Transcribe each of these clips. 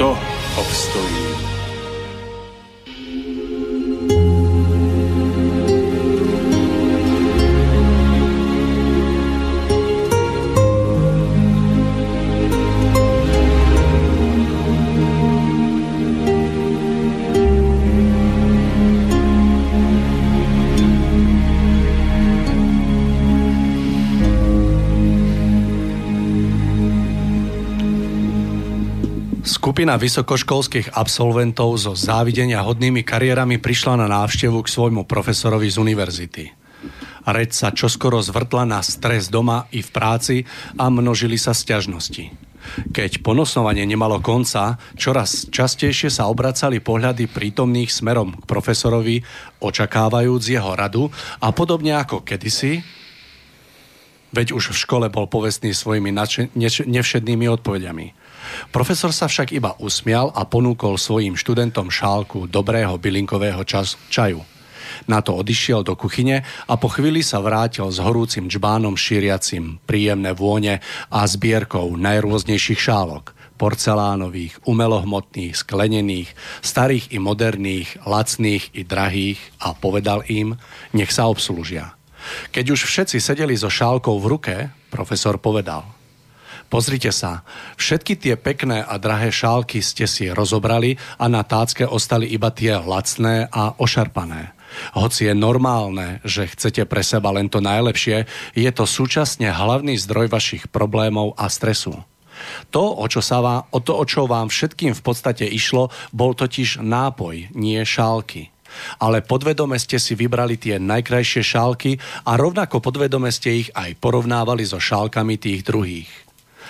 kto obstojí. Skupina vysokoškolských absolventov so závidenia hodnými kariérami prišla na návštevu k svojmu profesorovi z univerzity. Reč sa čoskoro zvrtla na stres doma i v práci a množili sa sťažnosti. Keď ponosovanie nemalo konca, čoraz častejšie sa obracali pohľady prítomných smerom k profesorovi, očakávajúc jeho radu a podobne ako kedysi, veď už v škole bol povestný svojimi nevšednými odpovediami. Profesor sa však iba usmial a ponúkol svojim študentom šálku dobrého bylinkového čas, čaju. Na to odišiel do kuchyne a po chvíli sa vrátil s horúcim džbánom šíriacim príjemné vône a zbierkou najrôznejších šálok porcelánových, umelohmotných, sklenených, starých i moderných, lacných i drahých a povedal im, nech sa obslúžia. Keď už všetci sedeli so šálkou v ruke, profesor povedal – Pozrite sa, všetky tie pekné a drahé šálky ste si rozobrali a na tácke ostali iba tie lacné a ošarpané. Hoci je normálne, že chcete pre seba len to najlepšie, je to súčasne hlavný zdroj vašich problémov a stresu. To, o čo, sa vám, o to, o čo vám všetkým v podstate išlo, bol totiž nápoj, nie šálky. Ale podvedome ste si vybrali tie najkrajšie šálky a rovnako podvedome ste ich aj porovnávali so šálkami tých druhých.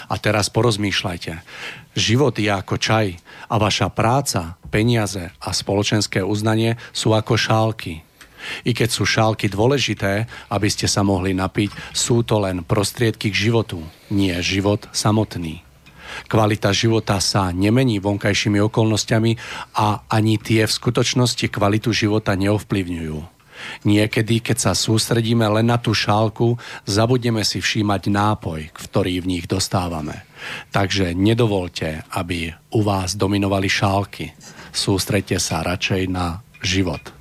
A teraz porozmýšľajte. Život je ako čaj a vaša práca, peniaze a spoločenské uznanie sú ako šálky. I keď sú šálky dôležité, aby ste sa mohli napiť, sú to len prostriedky k životu, nie život samotný. Kvalita života sa nemení vonkajšími okolnostiami a ani tie v skutočnosti kvalitu života neovplyvňujú. Niekedy, keď sa sústredíme len na tú šálku, zabudneme si všímať nápoj, ktorý v nich dostávame. Takže nedovolte, aby u vás dominovali šálky. Sústredte sa radšej na život.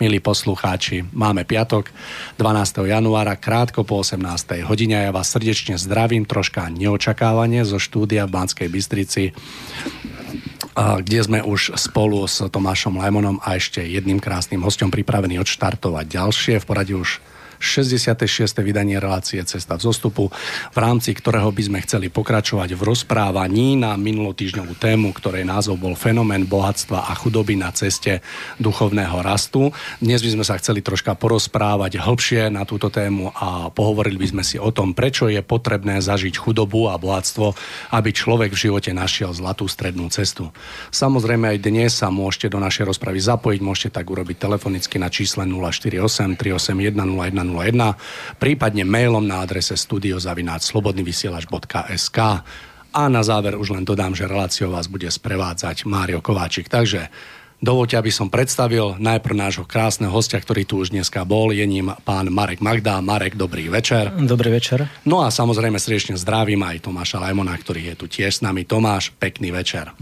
Milí poslucháči, máme piatok 12. januára krátko po 18. hodine. Ja vás srdečne zdravím, troška neočakávanie zo štúdia v Banskej Bystrici kde sme už spolu s Tomášom Lajmonom a ešte jedným krásnym hostom pripravení odštartovať ďalšie. V poradí už 66. vydanie relácie Cesta v zostupu, v rámci ktorého by sme chceli pokračovať v rozprávaní na minulotýždňovú tému, ktorej názov bol Fenomén bohatstva a chudoby na ceste duchovného rastu. Dnes by sme sa chceli troška porozprávať hĺbšie na túto tému a pohovorili by sme si o tom, prečo je potrebné zažiť chudobu a bohatstvo, aby človek v živote našiel zlatú strednú cestu. Samozrejme aj dnes sa môžete do našej rozpravy zapojiť, môžete tak urobiť telefonicky na čísle 048 381 01 prípadne mailom na adrese studiozavináčslobodnyvysielač.sk a na záver už len dodám, že reláciou vás bude sprevádzať Mário Kováčik. Takže Dovolte, aby som predstavil najprv nášho krásneho hostia, ktorý tu už dneska bol. Je ním pán Marek Magda. Marek, dobrý večer. Dobrý večer. No a samozrejme srdečne zdravím aj Tomáša Lajmona, ktorý je tu tiež s nami. Tomáš, pekný večer.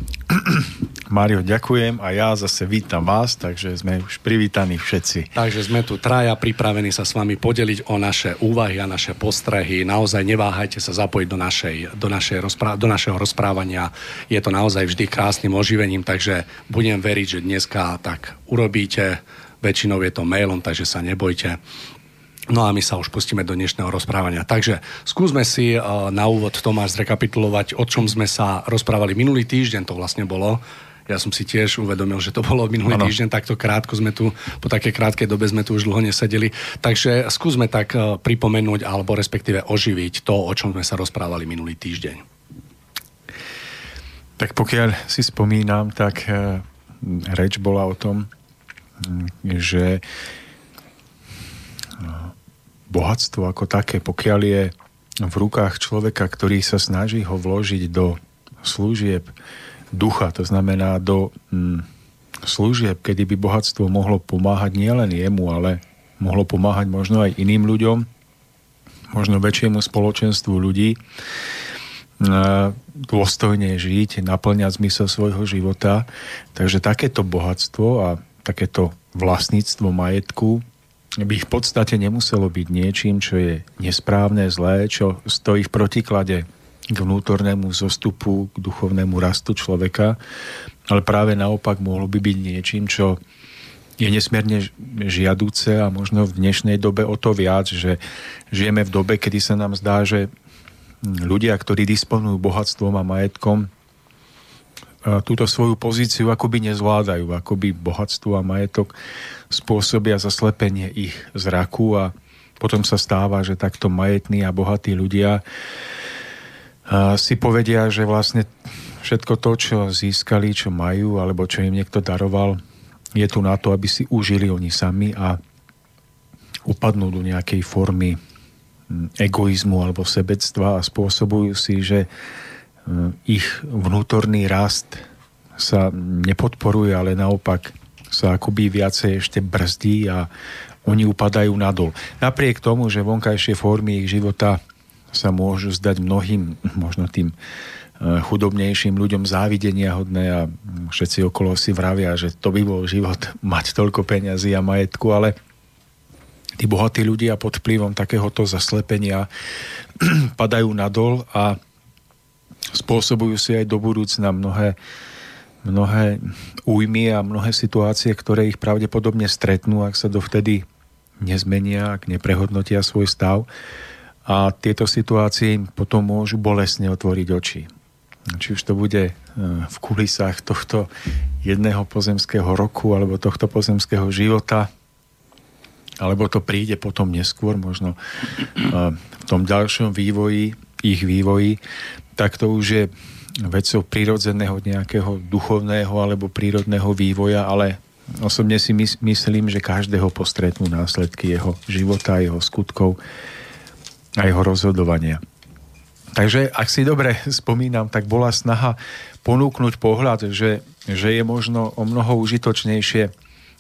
Mário, ďakujem a ja zase vítam vás, takže sme už privítaní všetci. Takže sme tu traja pripravení sa s vami podeliť o naše úvahy a naše postrehy. Naozaj neváhajte sa zapojiť do, našej, do, našej rozprá- do našeho rozprávania. Je to naozaj vždy krásnym oživením, takže budem veriť, že dneska, tak urobíte. Väčšinou je to mailom, takže sa nebojte. No a my sa už pustíme do dnešného rozprávania. Takže skúsme si na úvod Tomáš zrekapitulovať, o čom sme sa rozprávali minulý týždeň, to vlastne bolo. Ja som si tiež uvedomil, že to bolo minulý ano. týždeň, takto krátko sme tu, po takej krátkej dobe sme tu už dlho nesedeli. Takže skúsme tak pripomenúť, alebo respektíve oživiť to, o čom sme sa rozprávali minulý týždeň. Tak pokiaľ si spomínam, tak e, reč bola o tom, že bohatstvo ako také, pokiaľ je v rukách človeka, ktorý sa snaží ho vložiť do služieb ducha, to znamená do mm, služieb, kedy by bohatstvo mohlo pomáhať nielen jemu, ale mohlo pomáhať možno aj iným ľuďom, možno väčšiemu spoločenstvu ľudí, e, dôstojne žiť, naplňať zmysel svojho života. Takže takéto bohatstvo a takéto vlastníctvo majetku by v podstate nemuselo byť niečím, čo je nesprávne, zlé, čo stojí v protiklade k vnútornému zostupu, k duchovnému rastu človeka, ale práve naopak mohlo by byť niečím, čo je nesmierne žiadúce a možno v dnešnej dobe o to viac, že žijeme v dobe, kedy sa nám zdá, že ľudia, ktorí disponujú bohatstvom a majetkom, túto svoju pozíciu akoby nezvládajú, akoby bohatstvo a majetok spôsobia zaslepenie ich zraku a potom sa stáva, že takto majetní a bohatí ľudia si povedia, že vlastne všetko to, čo získali, čo majú, alebo čo im niekto daroval, je tu na to, aby si užili oni sami a upadnú do nejakej formy egoizmu alebo sebectva a spôsobujú si, že ich vnútorný rast sa nepodporuje, ale naopak sa akoby viacej ešte brzdí a oni upadajú nadol. Napriek tomu, že vonkajšie formy ich života sa môžu zdať mnohým, možno tým e, chudobnejším ľuďom závidenia hodné a všetci okolo si vravia, že to by bol život mať toľko peňazí a majetku, ale tí bohatí ľudia pod vplyvom takéhoto zaslepenia padajú nadol a spôsobujú si aj do budúcna mnohé mnohé újmy a mnohé situácie, ktoré ich pravdepodobne stretnú, ak sa dovtedy nezmenia, ak neprehodnotia svoj stav. A tieto situácie im potom môžu bolesne otvoriť oči. Či už to bude e, v kulisách tohto jedného pozemského roku alebo tohto pozemského života, alebo to príde potom neskôr, možno e, v tom ďalšom vývoji, ich vývoji, tak to už je vecou prírodzeného nejakého duchovného alebo prírodného vývoja, ale osobne si myslím, že každého postretnú následky jeho života, jeho skutkov a jeho rozhodovania. Takže, ak si dobre spomínam, tak bola snaha ponúknuť pohľad, že, že je možno o mnoho užitočnejšie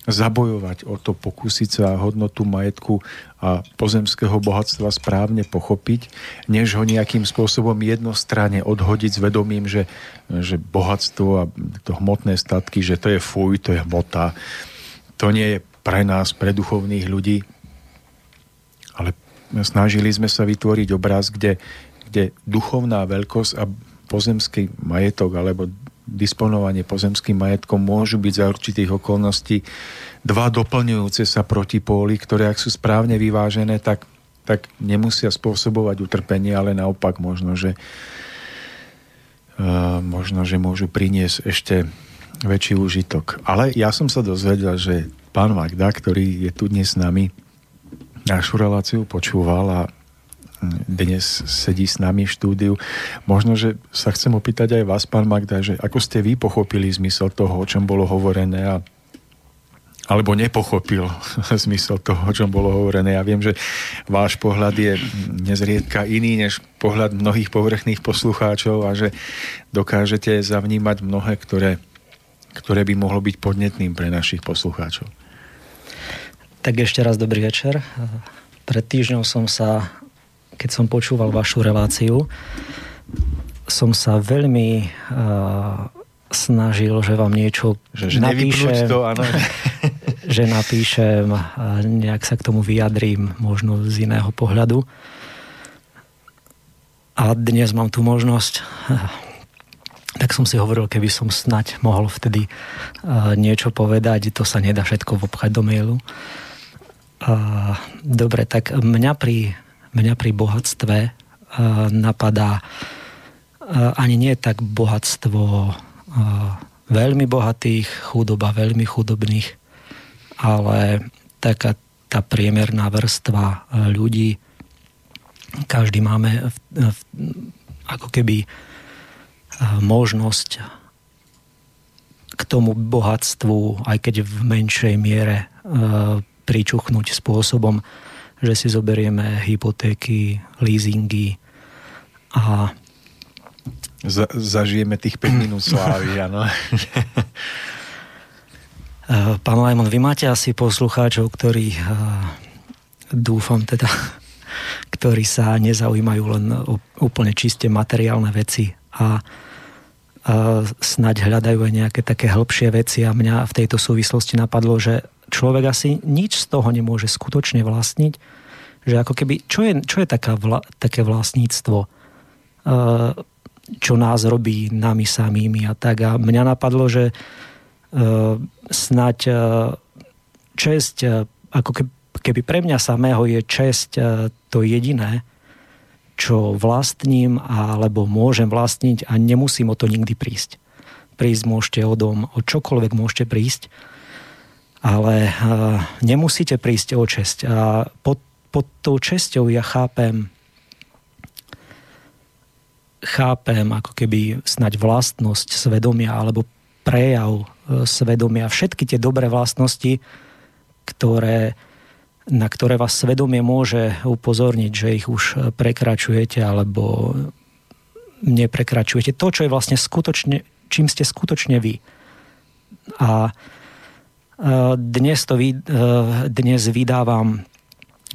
zabojovať o to, pokúsiť sa hodnotu majetku a pozemského bohatstva správne pochopiť, než ho nejakým spôsobom jednostranne odhodiť s vedomím, že, že bohatstvo a to hmotné statky, že to je fuj, to je hmota. To nie je pre nás, pre duchovných ľudí, snažili sme sa vytvoriť obraz, kde, kde duchovná veľkosť a pozemský majetok alebo disponovanie pozemským majetkom môžu byť za určitých okolností dva doplňujúce sa protipóly, ktoré ak sú správne vyvážené, tak, tak nemusia spôsobovať utrpenie, ale naopak možno, že uh, možno, že môžu priniesť ešte väčší úžitok. Ale ja som sa dozvedel, že pán Magda, ktorý je tu dnes s nami, našu reláciu počúval a dnes sedí s nami v štúdiu. Možno, že sa chcem opýtať aj vás, pán Magda, že ako ste vy pochopili zmysel toho, o čom bolo hovorené a alebo nepochopil zmysel toho, o čom bolo hovorené. Ja viem, že váš pohľad je nezriedka iný než pohľad mnohých povrchných poslucháčov a že dokážete zavnímať mnohé, ktoré, ktoré by mohlo byť podnetným pre našich poslucháčov. Tak ešte raz dobrý večer. Pred týždňom som sa keď som počúval vašu reláciu, som sa veľmi uh, snažil, že vám niečo že, že napíšem, to, áno. že napíšem, a nejak sa k tomu vyjadrím, možno z iného pohľadu. A dnes mám tu možnosť. Tak tak som si hovoril, keby som snať mohol vtedy niečo povedať, to sa nedá všetko vopchať do mailu. Uh, dobre, tak mňa pri, mňa pri bohatstve uh, napadá uh, ani nie tak bohatstvo uh, veľmi bohatých, chudoba veľmi chudobných, ale taká tá priemerná vrstva ľudí, každý máme v, v, ako keby možnosť k tomu bohatstvu, aj keď v menšej miere, pričuchnúť spôsobom, že si zoberieme hypotéky, leasingy a Za, zažijeme tých 5 minút slávy, áno. E, pán Lajmon, vy máte asi poslucháčov, ktorí e, dúfam teda, ktorí sa nezaujímajú len o úplne čiste materiálne veci a snaď hľadajú aj nejaké také hĺbšie veci a mňa v tejto súvislosti napadlo, že človek asi nič z toho nemôže skutočne vlastniť, že ako keby, čo je, čo je taká vla, také vlastníctvo, čo nás robí nami samými a tak. A mňa napadlo, že snaď česť, ako keby pre mňa samého je česť to jediné, čo vlastním alebo môžem vlastniť a nemusím o to nikdy prísť. Prísť môžete o dom, o čokoľvek môžete prísť, ale nemusíte prísť o česť. A pod, pod tou česťou ja chápem chápem ako keby snať vlastnosť svedomia alebo prejav e, svedomia, všetky tie dobré vlastnosti, ktoré na ktoré vás svedomie môže upozorniť, že ich už prekračujete alebo neprekračujete. To, čo je vlastne skutočne, čím ste skutočne vy. A dnes, to, dnes vydávam,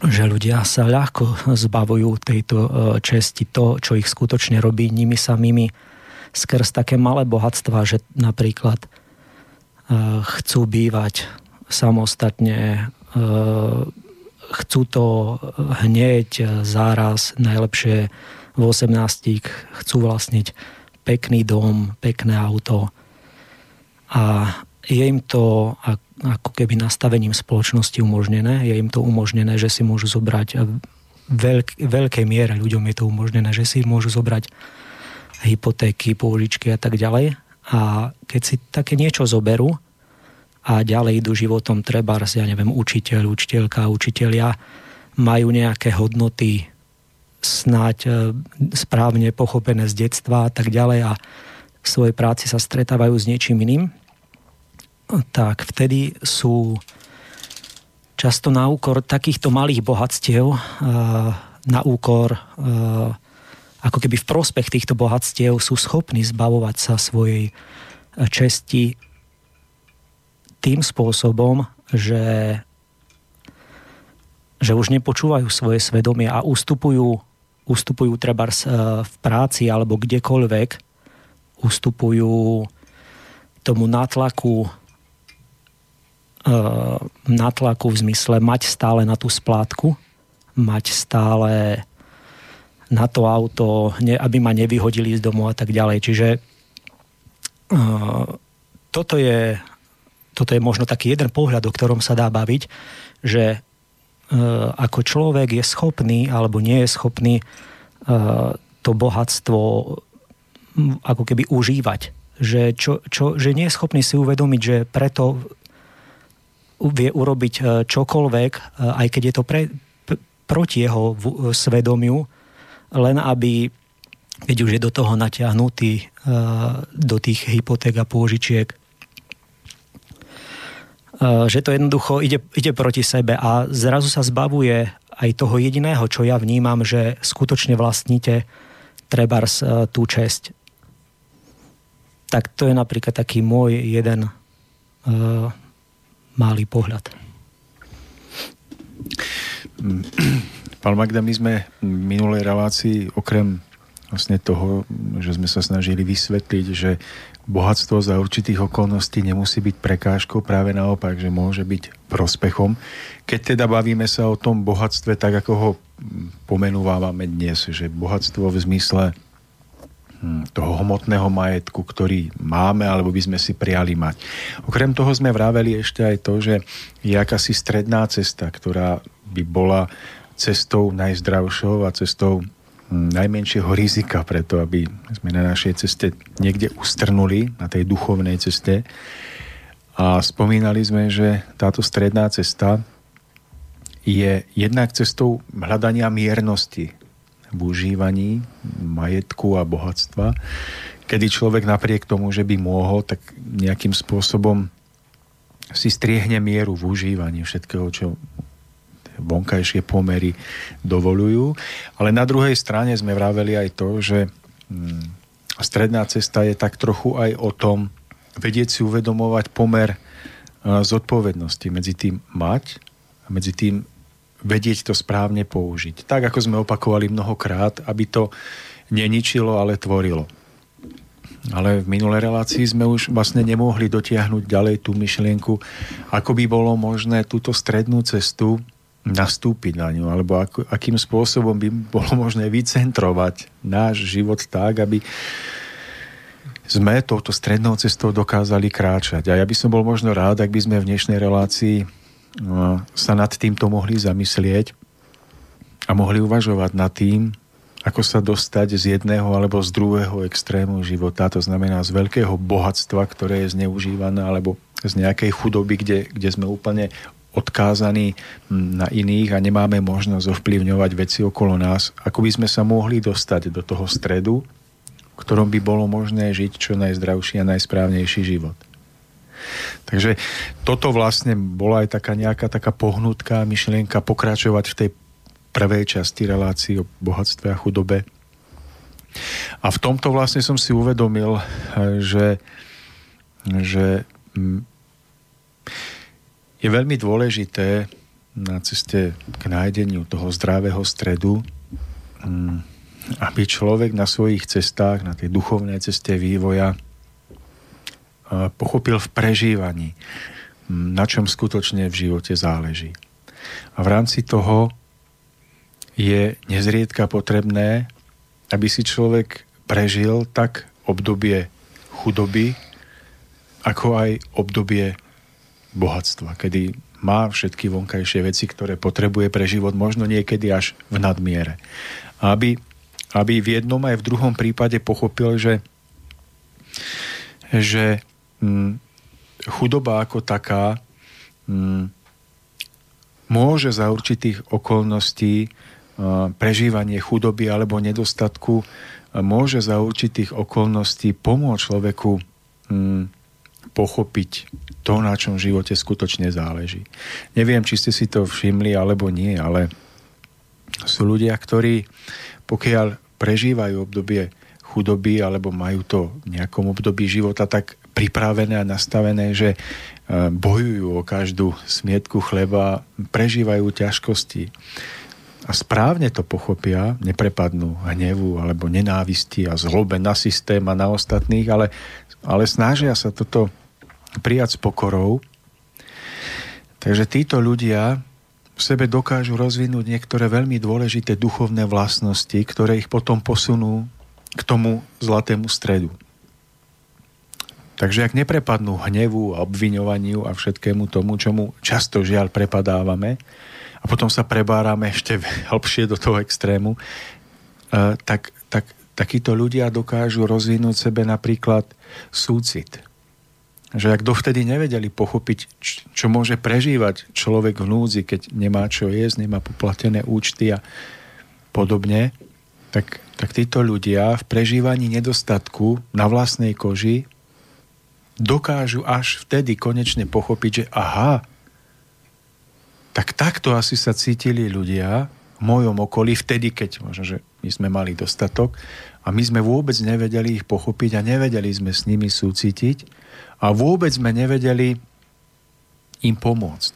že ľudia sa ľahko zbavujú tejto česti, to, čo ich skutočne robí nimi samými, skrz také malé bohatstva, že napríklad chcú bývať samostatne chcú to hneď záraz, najlepšie v 18 chcú vlastniť pekný dom, pekné auto. A je im to ako keby nastavením spoločnosti umožnené, je im to umožnené, že si môžu zobrať veľk, veľkej miere ľuďom je to umožnené, že si môžu zobrať hypotéky, pôžičky a tak ďalej. A keď si také niečo zoberú, a ďalej idú životom treba, ja neviem, učiteľ, učiteľka, učiteľia majú nejaké hodnoty snáď e, správne pochopené z detstva a tak ďalej a v svojej práci sa stretávajú s niečím iným, tak vtedy sú často na úkor takýchto malých bohatstiev, e, na úkor e, ako keby v prospech týchto bohatstiev sú schopní zbavovať sa svojej česti tým spôsobom, že, že už nepočúvajú svoje svedomie a ustupujú, ustupujú treba v práci alebo kdekoľvek, ustupujú tomu nátlaku e, nátlaku v zmysle mať stále na tú splátku, mať stále na to auto, aby ma nevyhodili z domu a tak ďalej. Čiže e, toto je toto je možno taký jeden pohľad, o ktorom sa dá baviť, že e, ako človek je schopný alebo nie je schopný e, to bohatstvo ako keby užívať. Že, čo, čo, že nie je schopný si uvedomiť, že preto vie urobiť e, čokoľvek, aj keď je to pre, proti jeho svedomiu, len aby, keď už je do toho natiahnutý, do tých hypoték a pôžičiek, že to jednoducho ide, ide proti sebe a zrazu sa zbavuje aj toho jediného, čo ja vnímam, že skutočne vlastníte trebárs tú česť. Tak to je napríklad taký môj jeden malý pohľad. Pán Magda, my sme v minulej relácii okrem vlastne toho, že sme sa snažili vysvetliť, že bohatstvo za určitých okolností nemusí byť prekážkou, práve naopak, že môže byť prospechom. Keď teda bavíme sa o tom bohatstve, tak ako ho pomenúvame dnes, že bohatstvo v zmysle toho hmotného majetku, ktorý máme alebo by sme si prijali mať. Okrem toho sme vraveli ešte aj to, že je akási stredná cesta, ktorá by bola cestou najzdravšou a cestou hm, najmenšieho rizika preto, aby sme na našej ceste niekde ustrnuli, na tej duchovnej ceste. A spomínali sme, že táto stredná cesta je jednak cestou hľadania miernosti v užívaní majetku a bohatstva, kedy človek napriek tomu, že by mohol, tak nejakým spôsobom si striehne mieru v užívaní všetkého, čo vonkajšie pomery dovolujú. Ale na druhej strane sme vraveli aj to, že mm, stredná cesta je tak trochu aj o tom vedieť si uvedomovať pomer zodpovednosti medzi tým mať a medzi tým vedieť to správne použiť. Tak, ako sme opakovali mnohokrát, aby to neničilo, ale tvorilo. Ale v minulej relácii sme už vlastne nemohli dotiahnuť ďalej tú myšlienku, ako by bolo možné túto strednú cestu nastúpiť na ňu, alebo ako, akým spôsobom by bolo možné vycentrovať náš život tak, aby sme touto strednou cestou dokázali kráčať. A ja by som bol možno rád, ak by sme v dnešnej relácii sa nad týmto mohli zamyslieť a mohli uvažovať nad tým, ako sa dostať z jedného alebo z druhého extrému života, to znamená z veľkého bohatstva, ktoré je zneužívané, alebo z nejakej chudoby, kde, kde sme úplne odkázaní na iných a nemáme možnosť ovplyvňovať veci okolo nás, ako by sme sa mohli dostať do toho stredu, v ktorom by bolo možné žiť čo najzdravší a najsprávnejší život. Takže toto vlastne bola aj taká nejaká taká pohnutka, myšlienka pokračovať v tej prvej časti relácii o bohatstve a chudobe. A v tomto vlastne som si uvedomil, že, že mm, je veľmi dôležité na ceste k nájdeniu toho zdravého stredu, mm, aby človek na svojich cestách, na tej duchovnej ceste vývoja pochopil v prežívaní, na čom skutočne v živote záleží. A v rámci toho je nezriedka potrebné, aby si človek prežil tak obdobie chudoby, ako aj obdobie bohatstva, kedy má všetky vonkajšie veci, ktoré potrebuje pre život, možno niekedy až v nadmiere. Aby, aby v jednom aj v druhom prípade pochopil, že, že Mm, chudoba ako taká mm, môže za určitých okolností prežívanie chudoby alebo nedostatku môže za určitých okolností pomôcť človeku mm, pochopiť to, na čom v živote skutočne záleží. Neviem, či ste si to všimli alebo nie, ale sú ľudia, ktorí pokiaľ prežívajú obdobie chudoby alebo majú to v nejakom období života tak pripravené a nastavené, že e, bojujú o každú smietku chleba, prežívajú ťažkosti a správne to pochopia, neprepadnú hnevu alebo nenávisti a zlobe na systém a na ostatných, ale, ale snažia sa toto prijať s pokorou. Takže títo ľudia v sebe dokážu rozvinúť niektoré veľmi dôležité duchovné vlastnosti, ktoré ich potom posunú k tomu zlatému stredu. Takže ak neprepadnú hnevu a obviňovaniu a všetkému tomu, čomu často žiaľ prepadávame a potom sa prebárame ešte hlbšie do toho extrému, eh, tak, tak takíto ľudia dokážu rozvinúť sebe napríklad súcit. Že ak dovtedy nevedeli pochopiť, čo môže prežívať človek v núdzi, keď nemá čo jesť, nemá poplatené účty a podobne, tak, tak títo ľudia v prežívaní nedostatku na vlastnej koži dokážu až vtedy konečne pochopiť, že aha, tak takto asi sa cítili ľudia v mojom okolí vtedy, keď možno, že my sme mali dostatok a my sme vôbec nevedeli ich pochopiť a nevedeli sme s nimi súcitiť a vôbec sme nevedeli im pomôcť.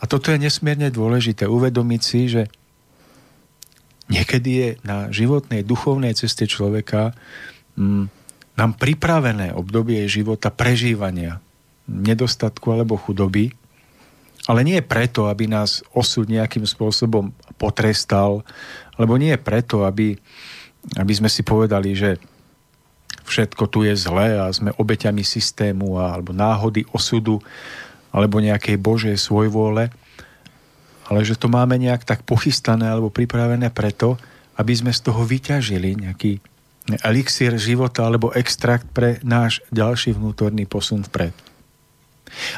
A toto je nesmierne dôležité uvedomiť si, že niekedy je na životnej, duchovnej ceste človeka mm, nám pripravené obdobie života prežívania nedostatku alebo chudoby, ale nie preto, aby nás osud nejakým spôsobom potrestal, alebo nie preto, aby aby sme si povedali, že všetko tu je zlé a sme obeťami systému alebo náhody, osudu alebo nejakej Božej svojvôle, ale že to máme nejak tak pochystané alebo pripravené preto, aby sme z toho vyťažili nejaký elixír života alebo extrakt pre náš ďalší vnútorný posun vpred.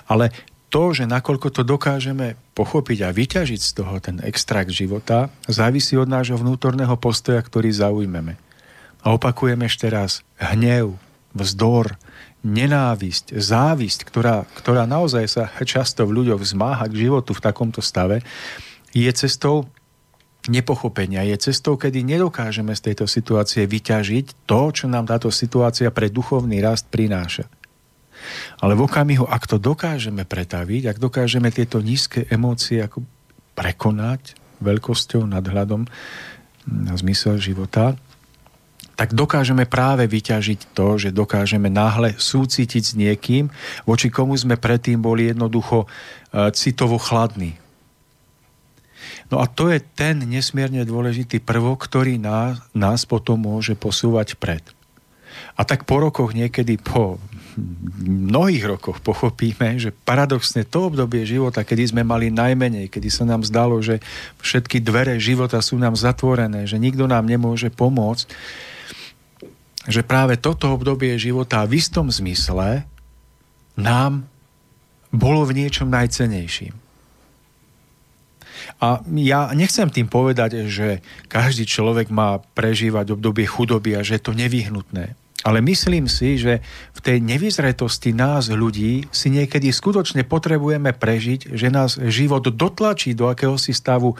Ale to, že nakoľko to dokážeme pochopiť a vyťažiť z toho ten extrakt života, závisí od nášho vnútorného postoja, ktorý zaujmeme. A opakujem ešte raz, hnev, vzdor, nenávisť, závisť, ktorá, ktorá naozaj sa často v ľuďoch vzmáha k životu v takomto stave, je cestou nepochopenia, je cestou, kedy nedokážeme z tejto situácie vyťažiť to, čo nám táto situácia pre duchovný rast prináša. Ale v okamihu, ak to dokážeme pretaviť, ak dokážeme tieto nízke emócie ako prekonať veľkosťou, nadhľadom na zmysel života, tak dokážeme práve vyťažiť to, že dokážeme náhle súcitiť s niekým, voči komu sme predtým boli jednoducho e, citovo chladní. No a to je ten nesmierne dôležitý prvok, ktorý nás, nás potom môže posúvať pred. A tak po rokoch, niekedy po mnohých rokoch pochopíme, že paradoxne to obdobie života, kedy sme mali najmenej, kedy sa nám zdalo, že všetky dvere života sú nám zatvorené, že nikto nám nemôže pomôcť, že práve toto obdobie života v istom zmysle nám bolo v niečom najcenejším. A ja nechcem tým povedať, že každý človek má prežívať obdobie chudoby a že je to nevyhnutné. Ale myslím si, že v tej nevyzretosti nás ľudí si niekedy skutočne potrebujeme prežiť, že nás život dotlačí do akéhosi stavu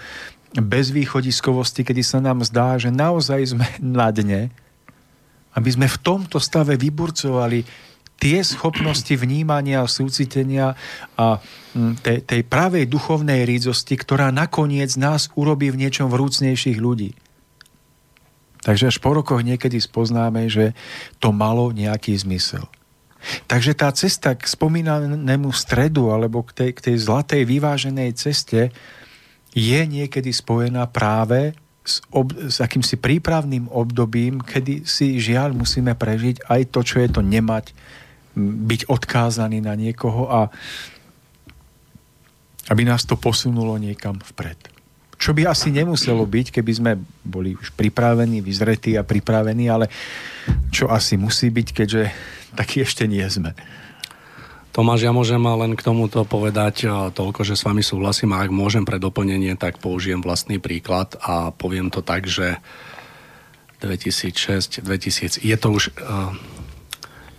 bezvýchodiskovosti, kedy sa nám zdá, že naozaj sme na dne, aby sme v tomto stave vyburcovali tie schopnosti vnímania, súcitenia a mm, tej, tej pravej duchovnej rídzosti, ktorá nakoniec nás urobí v niečom vrúcnejších ľudí. Takže až po rokoch niekedy spoznáme, že to malo nejaký zmysel. Takže tá cesta k spomínanému stredu alebo k tej, k tej zlatej vyváženej ceste je niekedy spojená práve s, ob, s akýmsi prípravným obdobím, kedy si žiaľ musíme prežiť aj to, čo je to nemať, byť odkázaný na niekoho a aby nás to posunulo niekam vpred čo by asi nemuselo byť, keby sme boli už pripravení, vyzretí a pripravení, ale čo asi musí byť, keďže taký ešte nie sme. Tomáš, ja môžem len k tomuto povedať toľko, že s vami súhlasím a ak môžem pre doplnenie, tak použijem vlastný príklad a poviem to tak, že 2006, 2000, je to už uh,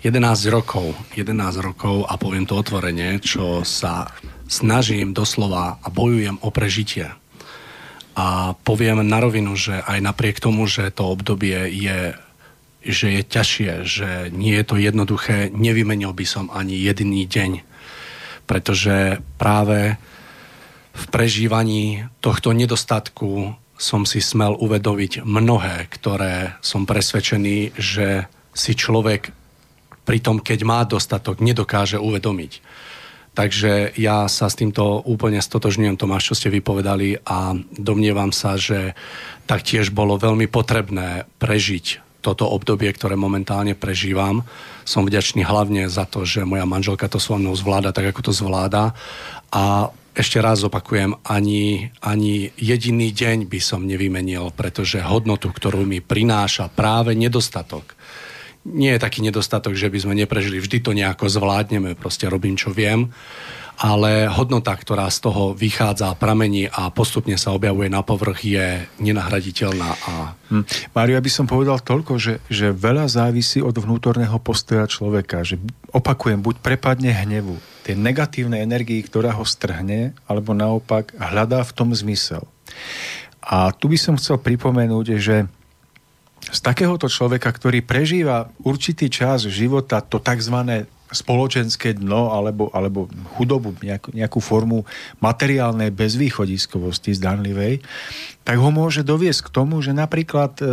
11 rokov, 11 rokov a poviem to otvorene, čo sa snažím doslova a bojujem o prežitie a poviem na rovinu, že aj napriek tomu, že to obdobie je že je ťažšie, že nie je to jednoduché, nevymenil by som ani jediný deň. Pretože práve v prežívaní tohto nedostatku som si smel uvedomiť mnohé, ktoré som presvedčený, že si človek pri tom, keď má dostatok, nedokáže uvedomiť. Takže ja sa s týmto úplne stotožňujem, Tomáš, čo ste vypovedali a domnievam sa, že taktiež bolo veľmi potrebné prežiť toto obdobie, ktoré momentálne prežívam. Som vďačný hlavne za to, že moja manželka to so mnou zvláda tak, ako to zvláda. A ešte raz opakujem, ani, ani jediný deň by som nevymenil, pretože hodnotu, ktorú mi prináša práve nedostatok, nie je taký nedostatok, že by sme neprežili. Vždy to nejako zvládneme, proste robím, čo viem. Ale hodnota, ktorá z toho vychádza, pramení a postupne sa objavuje na povrch, je nenahraditeľná. A... Hm. Mário, ja by som povedal toľko, že, že veľa závisí od vnútorného postoja človeka. Že opakujem, buď prepadne hnevu, tej negatívnej energii, ktorá ho strhne, alebo naopak hľadá v tom zmysel. A tu by som chcel pripomenúť, že z takéhoto človeka, ktorý prežíva určitý čas života, to tzv. spoločenské dno alebo, alebo chudobu, nejakú, nejakú formu materiálnej bezvýchodiskovosti zdanlivej, tak ho môže doviesť k tomu, že napríklad e,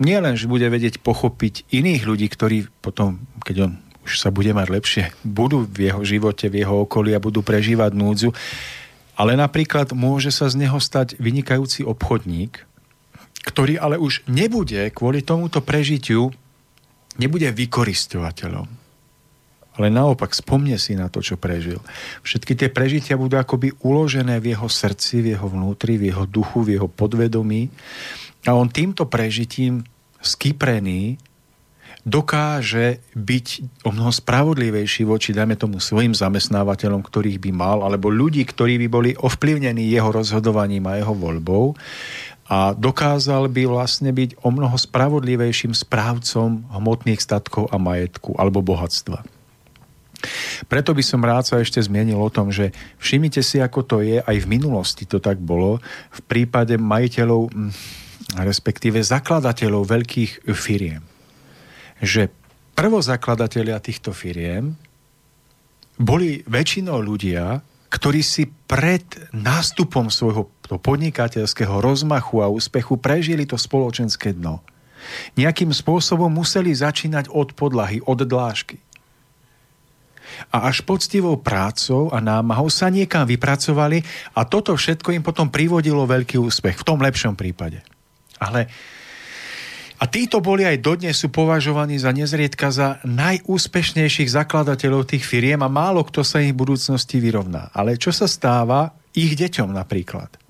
nie len, že bude vedieť pochopiť iných ľudí, ktorí potom, keď on už sa bude mať lepšie, budú v jeho živote, v jeho okolí a budú prežívať núdzu, ale napríklad môže sa z neho stať vynikajúci obchodník, ktorý ale už nebude kvôli tomuto prežitiu, nebude vykoristovateľom. Ale naopak spomne si na to, čo prežil. Všetky tie prežitia budú akoby uložené v jeho srdci, v jeho vnútri, v jeho duchu, v jeho podvedomí. A on týmto prežitím skyprený dokáže byť o mnoho spravodlivejší voči, dajme tomu, svojim zamestnávateľom, ktorých by mal, alebo ľudí, ktorí by boli ovplyvnení jeho rozhodovaním a jeho voľbou a dokázal by vlastne byť o mnoho spravodlivejším správcom hmotných statkov a majetku alebo bohatstva. Preto by som rád sa ešte zmienil o tom, že všimnite si, ako to je, aj v minulosti to tak bolo, v prípade majiteľov, hm, respektíve zakladateľov veľkých firiem že prvozakladatelia týchto firiem boli väčšinou ľudia, ktorí si pred nástupom svojho podnikateľského rozmachu a úspechu prežili to spoločenské dno. Nejakým spôsobom museli začínať od podlahy, od dlážky. A až poctivou prácou a námahou sa niekam vypracovali a toto všetko im potom privodilo veľký úspech, v tom lepšom prípade. Ale a títo boli aj dodnes sú považovaní za nezriedka za najúspešnejších zakladateľov tých firiem a málo kto sa ich v budúcnosti vyrovná. Ale čo sa stáva ich deťom napríklad?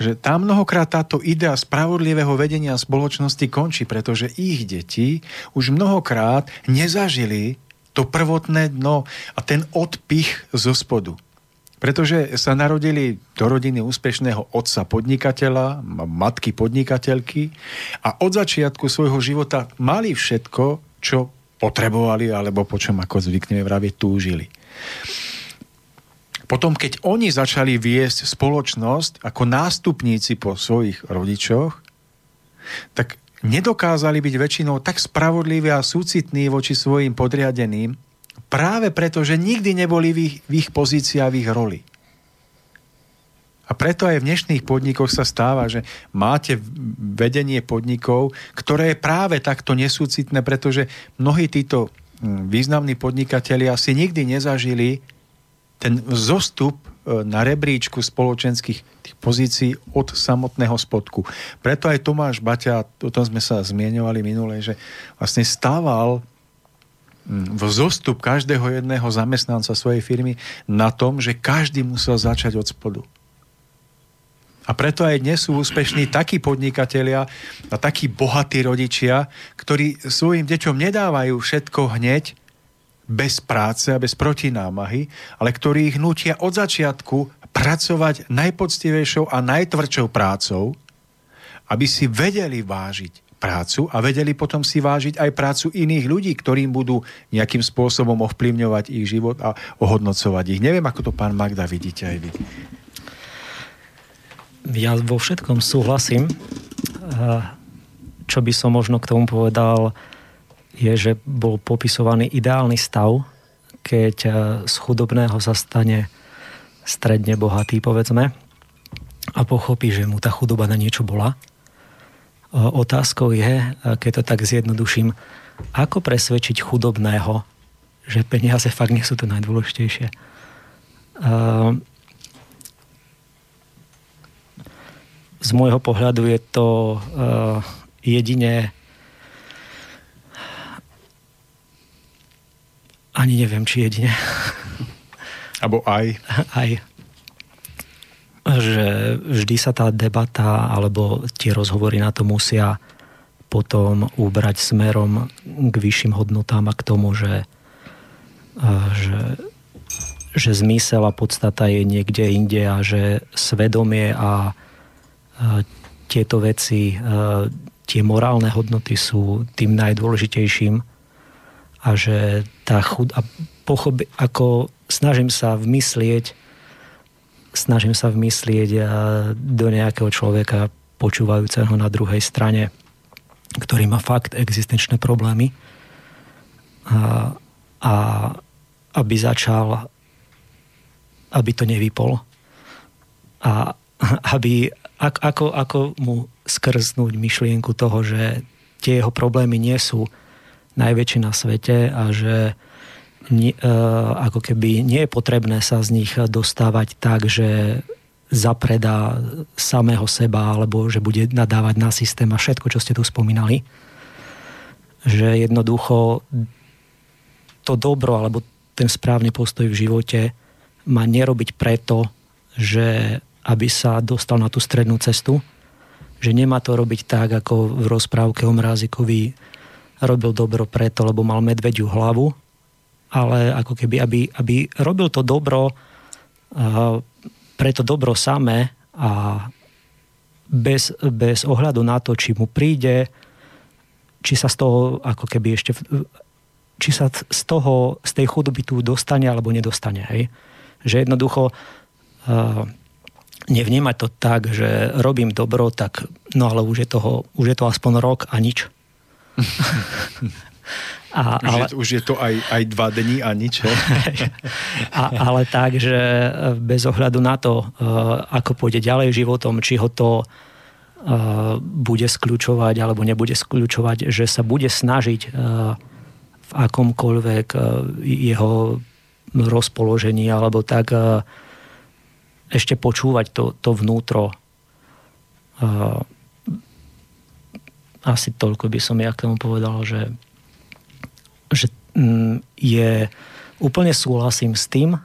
Že tam mnohokrát táto idea spravodlivého vedenia spoločnosti končí, pretože ich deti už mnohokrát nezažili to prvotné dno a ten odpich zo spodu. Pretože sa narodili do rodiny úspešného otca podnikateľa, matky podnikateľky a od začiatku svojho života mali všetko, čo potrebovali alebo po čom, ako zvykneme vraviť, túžili. Potom, keď oni začali viesť spoločnosť ako nástupníci po svojich rodičoch, tak nedokázali byť väčšinou tak spravodliví a súcitní voči svojim podriadeným, Práve preto, že nikdy neboli v ich, v ich pozícii a v ich roli. A preto aj v dnešných podnikoch sa stáva, že máte vedenie podnikov, ktoré je práve takto nesúcitné, pretože mnohí títo hm, významní podnikatelia si nikdy nezažili ten zostup e, na rebríčku spoločenských tých pozícií od samotného spodku. Preto aj Tomáš Baťa, o tom sme sa zmieňovali minule, že vlastne stával v zostup každého jedného zamestnanca svojej firmy na tom, že každý musel začať od spodu. A preto aj dnes sú úspešní takí podnikatelia a takí bohatí rodičia, ktorí svojim deťom nedávajú všetko hneď, bez práce a bez protinámahy, ale ktorí ich nutia od začiatku pracovať najpoctivejšou a najtvrdšou prácou, aby si vedeli vážiť prácu a vedeli potom si vážiť aj prácu iných ľudí, ktorým budú nejakým spôsobom ovplyvňovať ich život a ohodnocovať ich. Neviem, ako to pán Magda vidíte aj vy. Ja vo všetkom súhlasím. Čo by som možno k tomu povedal, je, že bol popisovaný ideálny stav, keď z chudobného sa stane stredne bohatý, povedzme, a pochopí, že mu tá chudoba na niečo bola Otázkou je, keď to tak zjednoduším, ako presvedčiť chudobného, že peniaze fakt nie sú to najdôležitejšie. Z môjho pohľadu je to jedine ani neviem, či jedine. Abo aj. Aj že vždy sa tá debata alebo tie rozhovory na to musia potom ubrať smerom k vyšším hodnotám a k tomu, že, že, že zmysel a podstata je niekde inde a že svedomie a tieto veci, tie morálne hodnoty sú tým najdôležitejším a že tá chud... A pochopi, ako snažím sa vmyslieť snažím sa vmyslieť do nejakého človeka počúvajúceho na druhej strane, ktorý má fakt existenčné problémy. A, a aby začal aby to nevypol. A aby ako, ako mu skrznúť myšlienku toho, že tie jeho problémy nie sú najväčšie na svete a že e, ako keby nie je potrebné sa z nich dostávať tak, že zapredá samého seba, alebo že bude nadávať na systém a všetko, čo ste tu spomínali. Že jednoducho to dobro, alebo ten správny postoj v živote má nerobiť preto, že aby sa dostal na tú strednú cestu, že nemá to robiť tak, ako v rozprávke o Mrázikovi robil dobro preto, lebo mal medvediu hlavu, ale ako keby, aby, aby robil to dobro uh, pre to dobro samé a bez, bez ohľadu na to, či mu príde, či sa z toho ako keby ešte či sa z toho, z tej chudoby tu dostane alebo nedostane. Hej? Že jednoducho uh, nevnímať to tak, že robím dobro, tak no ale už je, toho, už je to aspoň rok a nič. A, už, ale, je, už je to aj, aj dva dní a nič. a, ale tak, že bez ohľadu na to, uh, ako pôjde ďalej životom, či ho to uh, bude skľúčovať alebo nebude skľúčovať, že sa bude snažiť v akomkoľvek jeho rozpoložení alebo tak ešte počúvať to, to vnútro. Asi toľko by som ja k tomu povedal, že že mm, je úplne súhlasím s tým,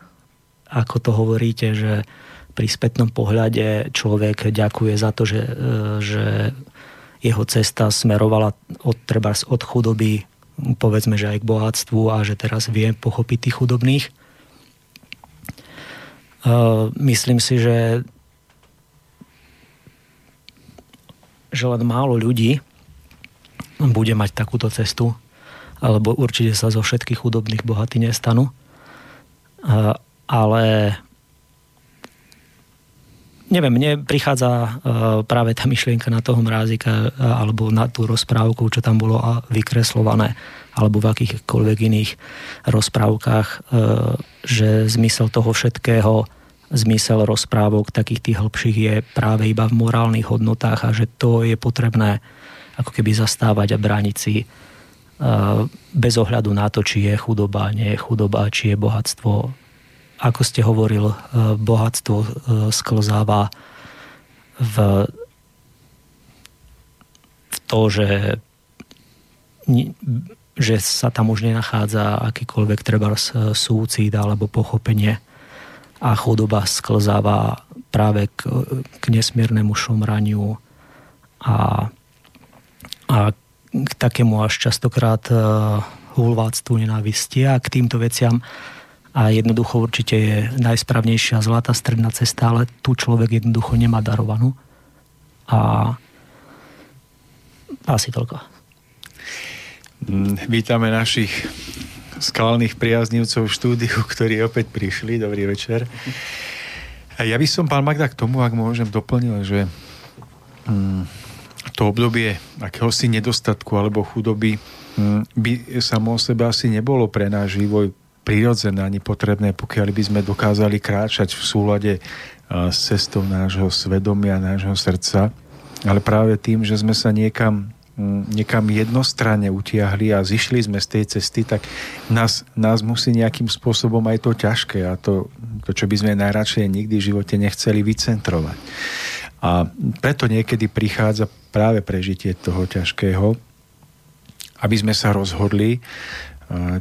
ako to hovoríte, že pri spätnom pohľade človek ďakuje za to, že, e, že jeho cesta smerovala od, treba od chudoby povedzme, že aj k bohatstvu a že teraz vie pochopiť tých chudobných. E, myslím si, že že len málo ľudí bude mať takúto cestu alebo určite sa zo všetkých chudobných bohatí nestanú. Ale neviem, mne prichádza práve tá myšlienka na toho mrázika alebo na tú rozprávku, čo tam bolo vykreslované alebo v akýchkoľvek iných rozprávkach, že zmysel toho všetkého, zmysel rozprávok takých tých hĺbších je práve iba v morálnych hodnotách a že to je potrebné ako keby zastávať a brániť si bez ohľadu na to, či je chudoba, nie je chudoba, či je bohatstvo. Ako ste hovoril, e, bohatstvo e, sklzáva v, v to, že, že sa tam už nenachádza akýkoľvek treba súcid alebo pochopenie a chudoba sklzáva práve k, k nesmiernemu šomraniu a, a takému až častokrát uh, hulváctvu nenávisti a k týmto veciam a jednoducho určite je najsprávnejšia zlatá stredná cesta, ale tu človek jednoducho nemá darovanú. A asi toľko. Mm, vítame našich skalných priaznivcov v štúdiu, ktorí opäť prišli. Dobrý večer. Ja by som, pán Magda, k tomu, ak môžem, doplnil, že mm, to obdobie akéhosi nedostatku alebo chudoby hm, by samo o sebe asi nebolo pre náš vývoj prirodzené ani potrebné, pokiaľ by sme dokázali kráčať v súlade s cestou nášho svedomia, nášho srdca. Ale práve tým, že sme sa niekam, hm, niekam jednostranne utiahli a zišli sme z tej cesty, tak nás, nás musí nejakým spôsobom aj to ťažké a to, to, čo by sme najradšej nikdy v živote nechceli vycentrovať. A preto niekedy prichádza práve prežitie toho ťažkého, aby sme sa rozhodli,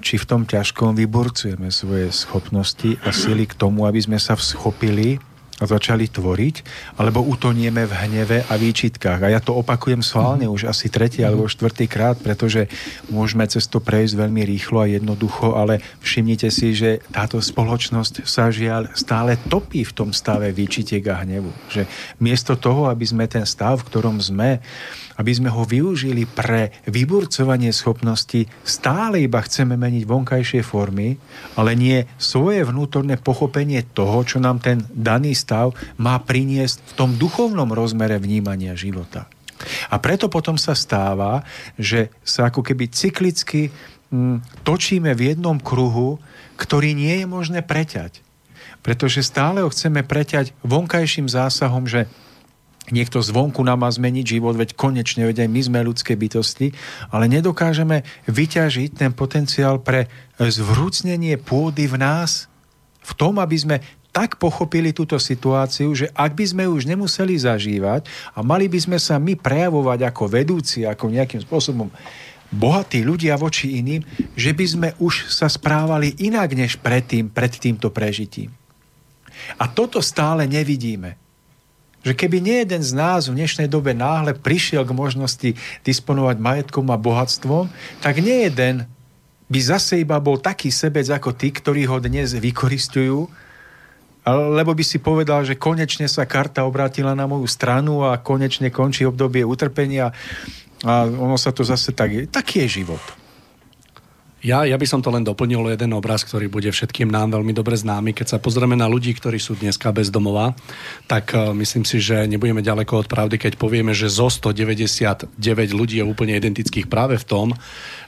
či v tom ťažkom vyburcujeme svoje schopnosti a sily k tomu, aby sme sa vschopili a začali tvoriť, alebo utonieme v hneve a výčitkách. A ja to opakujem sválne mm. už asi tretí alebo štvrtý krát, pretože môžeme cez to prejsť veľmi rýchlo a jednoducho, ale všimnite si, že táto spoločnosť sa žiaľ stále topí v tom stave výčitiek a hnevu. Že miesto toho, aby sme ten stav, v ktorom sme, aby sme ho využili pre vyburcovanie schopností, stále iba chceme meniť vonkajšie formy, ale nie svoje vnútorné pochopenie toho, čo nám ten daný stav má priniesť v tom duchovnom rozmere vnímania života. A preto potom sa stáva, že sa ako keby cyklicky mm, točíme v jednom kruhu, ktorý nie je možné preťať. Pretože stále ho chceme preťať vonkajším zásahom, že niekto zvonku nám má zmeniť život, veď konečne, veď aj my sme ľudské bytosti, ale nedokážeme vyťažiť ten potenciál pre zvrúcnenie pôdy v nás, v tom, aby sme tak pochopili túto situáciu, že ak by sme už nemuseli zažívať a mali by sme sa my prejavovať ako vedúci, ako nejakým spôsobom bohatí ľudia voči iným, že by sme už sa správali inak než predtým, pred týmto prežitím. A toto stále nevidíme. Že keby nie jeden z nás v dnešnej dobe náhle prišiel k možnosti disponovať majetkom a bohatstvom, tak nie jeden by zase iba bol taký sebec ako tí, ktorí ho dnes vykoristujú, lebo by si povedal, že konečne sa karta obrátila na moju stranu a konečne končí obdobie utrpenia a ono sa to zase tak... Taký je život. Ja, ja by som to len doplnil jeden obraz, ktorý bude všetkým nám veľmi dobre známy. Keď sa pozrieme na ľudí, ktorí sú dneska bez domova, tak uh, myslím si, že nebudeme ďaleko od pravdy, keď povieme, že zo 199 ľudí je úplne identických práve v tom,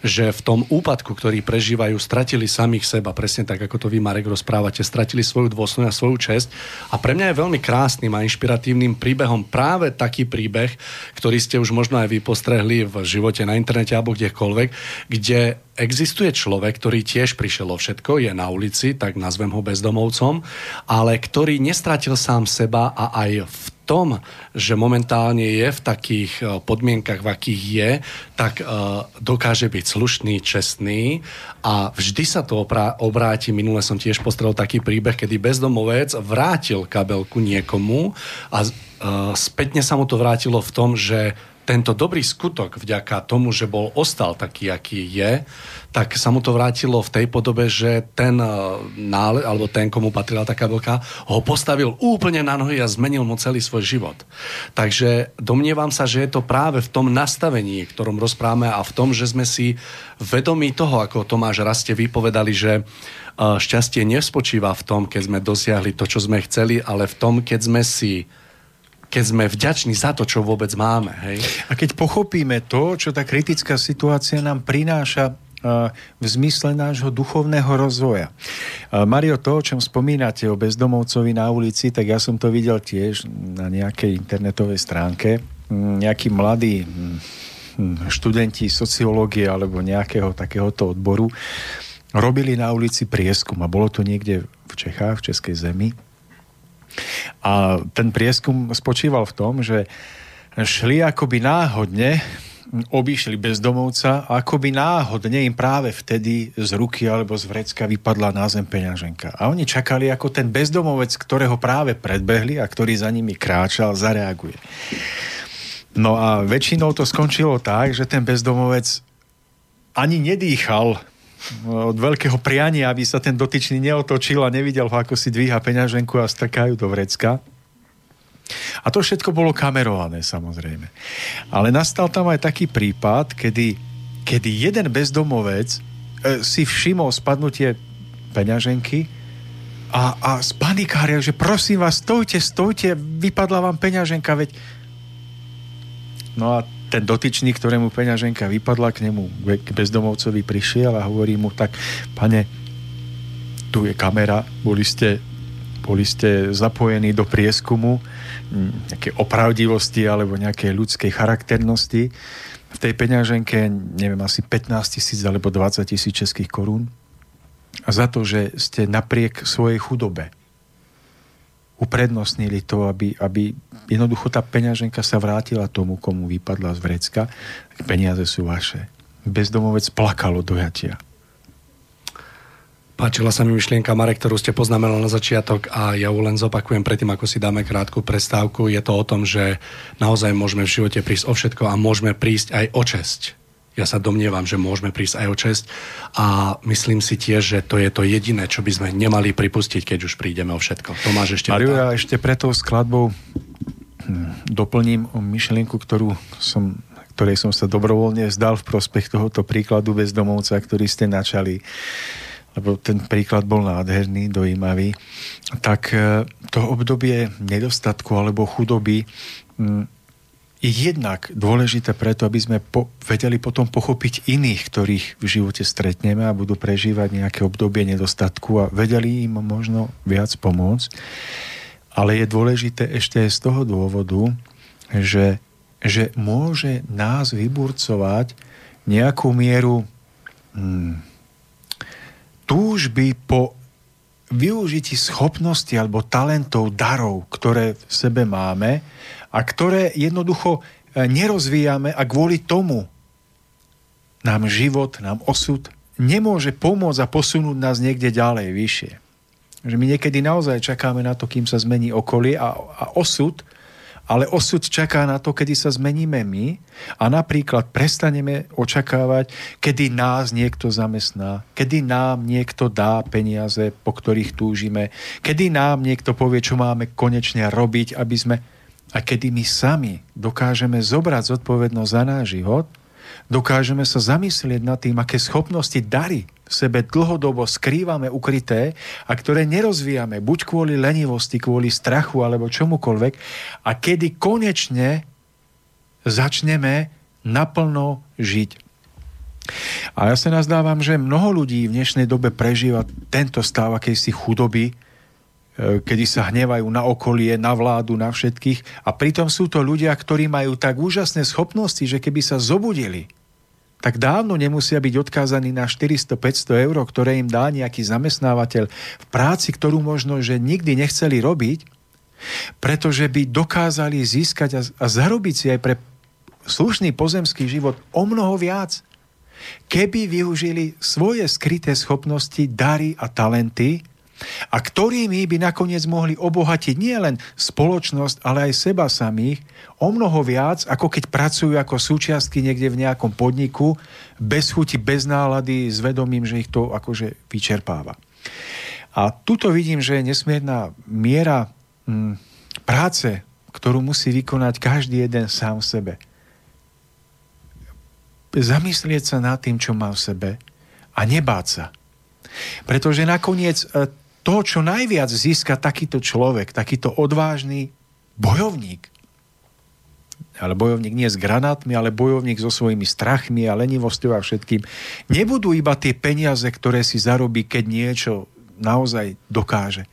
že v tom úpadku, ktorý prežívajú, stratili samých seba, presne tak, ako to vy, Marek, rozprávate, stratili svoju dôstojnosť a svoju česť. A pre mňa je veľmi krásnym a inšpiratívnym príbehom práve taký príbeh, ktorý ste už možno aj vy postrehli v živote na internete alebo kdekoľvek, kde existuje človek, ktorý tiež prišiel o všetko, je na ulici, tak nazvem ho bezdomovcom, ale ktorý nestratil sám seba a aj v tom, že momentálne je v takých e, podmienkach, v akých je, tak uh, dokáže byť slušný, čestný a vždy sa to obráti. Minule som tiež postrel taký príbeh, kedy bezdomovec vrátil kabelku niekomu a uh, spätne sa mu to vrátilo v tom, že tento dobrý skutok vďaka tomu, že bol ostal taký, aký je, tak sa mu to vrátilo v tej podobe, že ten e, nále, alebo ten, komu patrila taká veľká, ho postavil úplne na nohy a zmenil mu celý svoj život. Takže domnievam sa, že je to práve v tom nastavení, ktorom rozprávame a v tom, že sme si vedomí toho, ako Tomáš Raste vypovedali, že e, šťastie nespočíva v tom, keď sme dosiahli to, čo sme chceli, ale v tom, keď sme si keď sme vďační za to, čo vôbec máme. Hej? A keď pochopíme to, čo tá kritická situácia nám prináša v zmysle nášho duchovného rozvoja. Mario, to, o čom spomínate o bezdomovcovi na ulici, tak ja som to videl tiež na nejakej internetovej stránke. Nejakí mladí hm, študenti sociológie alebo nejakého takéhoto odboru robili na ulici prieskum a bolo to niekde v Čechách, v Českej zemi a ten prieskum spočíval v tom, že šli akoby náhodne obišli bezdomovca a akoby náhodne im práve vtedy z ruky alebo z vrecka vypadla na zem peňaženka. A oni čakali, ako ten bezdomovec, ktorého práve predbehli a ktorý za nimi kráčal, zareaguje. No a väčšinou to skončilo tak, že ten bezdomovec ani nedýchal od veľkého priania, aby sa ten dotyčný neotočil a nevidel ho, ako si dvíha peňaženku a strkajú do vrecka. A to všetko bolo kamerované, samozrejme. Ale nastal tam aj taký prípad, kedy, kedy jeden bezdomovec e, si všimol spadnutie peňaženky a, a spanikáril, že prosím vás, stojte, stojte, vypadla vám peňaženka, veď... No a ten dotyčný, ktorému peňaženka vypadla, k nemu, k bezdomovcovi prišiel a hovorí mu, tak pane, tu je kamera, boli ste, boli ste zapojení do prieskumu nejaké opravdivosti alebo nejaké ľudskej charakternosti. V tej peňaženke, neviem, asi 15 tisíc alebo 20 tisíc českých korún. A za to, že ste napriek svojej chudobe uprednostnili to, aby, aby jednoducho tá peňaženka sa vrátila tomu, komu vypadla z vrecka, peniaze sú vaše. Bezdomovec plakalo dojatia. Páčila sa mi myšlienka, Marek, ktorú ste poznamenali na začiatok a ja ju len zopakujem predtým, ako si dáme krátku prestávku. Je to o tom, že naozaj môžeme v živote prísť o všetko a môžeme prísť aj o česť ja sa domnievam, že môžeme prísť aj o čest a myslím si tiež, že to je to jediné, čo by sme nemali pripustiť, keď už prídeme o všetko. Tomáš ešte... Mario, ja ešte pre tou skladbou hm, doplním o myšlienku, ktorú som, ktorej som sa dobrovoľne vzdal v prospech tohoto príkladu bezdomovca, ktorý ste načali lebo ten príklad bol nádherný, dojímavý, tak eh, to obdobie nedostatku alebo chudoby hm, je jednak dôležité preto, aby sme po, vedeli potom pochopiť iných, ktorých v živote stretneme a budú prežívať nejaké obdobie nedostatku a vedeli im možno viac pomôcť. Ale je dôležité ešte aj z toho dôvodu, že, že môže nás vyburcovať nejakú mieru hmm, túžby po využití schopnosti alebo talentov, darov, ktoré v sebe máme a ktoré jednoducho e, nerozvíjame a kvôli tomu nám život, nám osud nemôže pomôcť a posunúť nás niekde ďalej, vyššie. Že my niekedy naozaj čakáme na to, kým sa zmení okolie a, a osud ale osud čaká na to, kedy sa zmeníme my a napríklad prestaneme očakávať, kedy nás niekto zamestná, kedy nám niekto dá peniaze, po ktorých túžime, kedy nám niekto povie, čo máme konečne robiť, aby sme... A kedy my sami dokážeme zobrať zodpovednosť za náš život, dokážeme sa zamyslieť nad tým, aké schopnosti, dary sebe dlhodobo skrývame ukryté a ktoré nerozvíjame buď kvôli lenivosti, kvôli strachu alebo čomukoľvek a kedy konečne začneme naplno žiť. A ja sa nazdávam, že mnoho ľudí v dnešnej dobe prežíva tento stav akejsi chudoby, e, kedy sa hnevajú na okolie, na vládu, na všetkých. A pritom sú to ľudia, ktorí majú tak úžasné schopnosti, že keby sa zobudili tak dávno nemusia byť odkázaní na 400-500 eur, ktoré im dá nejaký zamestnávateľ v práci, ktorú možno, že nikdy nechceli robiť, pretože by dokázali získať a, zarobiť si aj pre slušný pozemský život o mnoho viac, keby využili svoje skryté schopnosti, dary a talenty a ktorými by nakoniec mohli obohatiť nielen spoločnosť, ale aj seba samých o mnoho viac, ako keď pracujú ako súčiastky niekde v nejakom podniku, bez chuti, bez nálady, s vedomím, že ich to akože vyčerpáva. A tuto vidím, že je nesmierna miera hm, práce, ktorú musí vykonať každý jeden sám v sebe. Zamyslieť sa nad tým, čo má v sebe a nebáť sa. Pretože nakoniec e, to, čo najviac získa takýto človek, takýto odvážny bojovník, ale bojovník nie s granátmi, ale bojovník so svojimi strachmi a lenivosťou a všetkým, nebudú iba tie peniaze, ktoré si zarobí, keď niečo naozaj dokáže.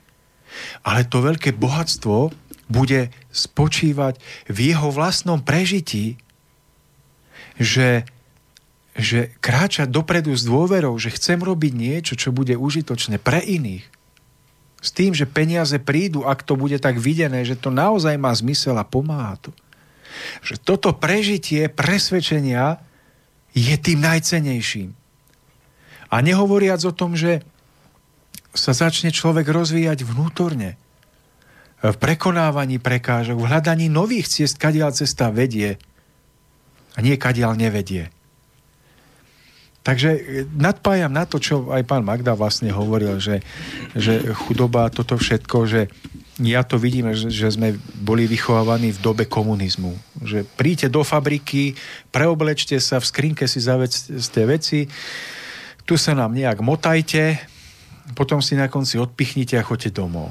Ale to veľké bohatstvo bude spočívať v jeho vlastnom prežití, že, že kráča dopredu s dôverou, že chcem robiť niečo, čo bude užitočné pre iných s tým, že peniaze prídu, ak to bude tak videné, že to naozaj má zmysel a pomáha to. Že toto prežitie presvedčenia je tým najcenejším. A nehovoriac o tom, že sa začne človek rozvíjať vnútorne. V prekonávaní prekážok, v hľadaní nových ciest, kadiaľ cesta vedie a nie kadiaľ nevedie. Takže e, nadpájam na to, čo aj pán Magda vlastne hovoril, že, že chudoba, toto všetko, že ja to vidím, že, sme boli vychovávaní v dobe komunizmu. Že príďte do fabriky, preoblečte sa, v skrinke si zavedzte veci, tu sa nám nejak motajte, potom si na konci odpichnite a choďte domov.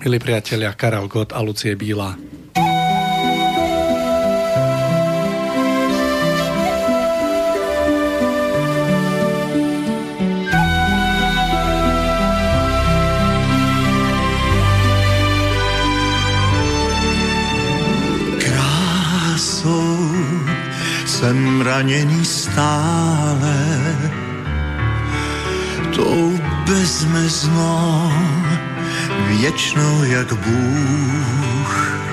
Milí priatelia, Karel Gott a Lucie Bíla. Jsem raněný stále tou bezmeznou, věčnou jak Bůh.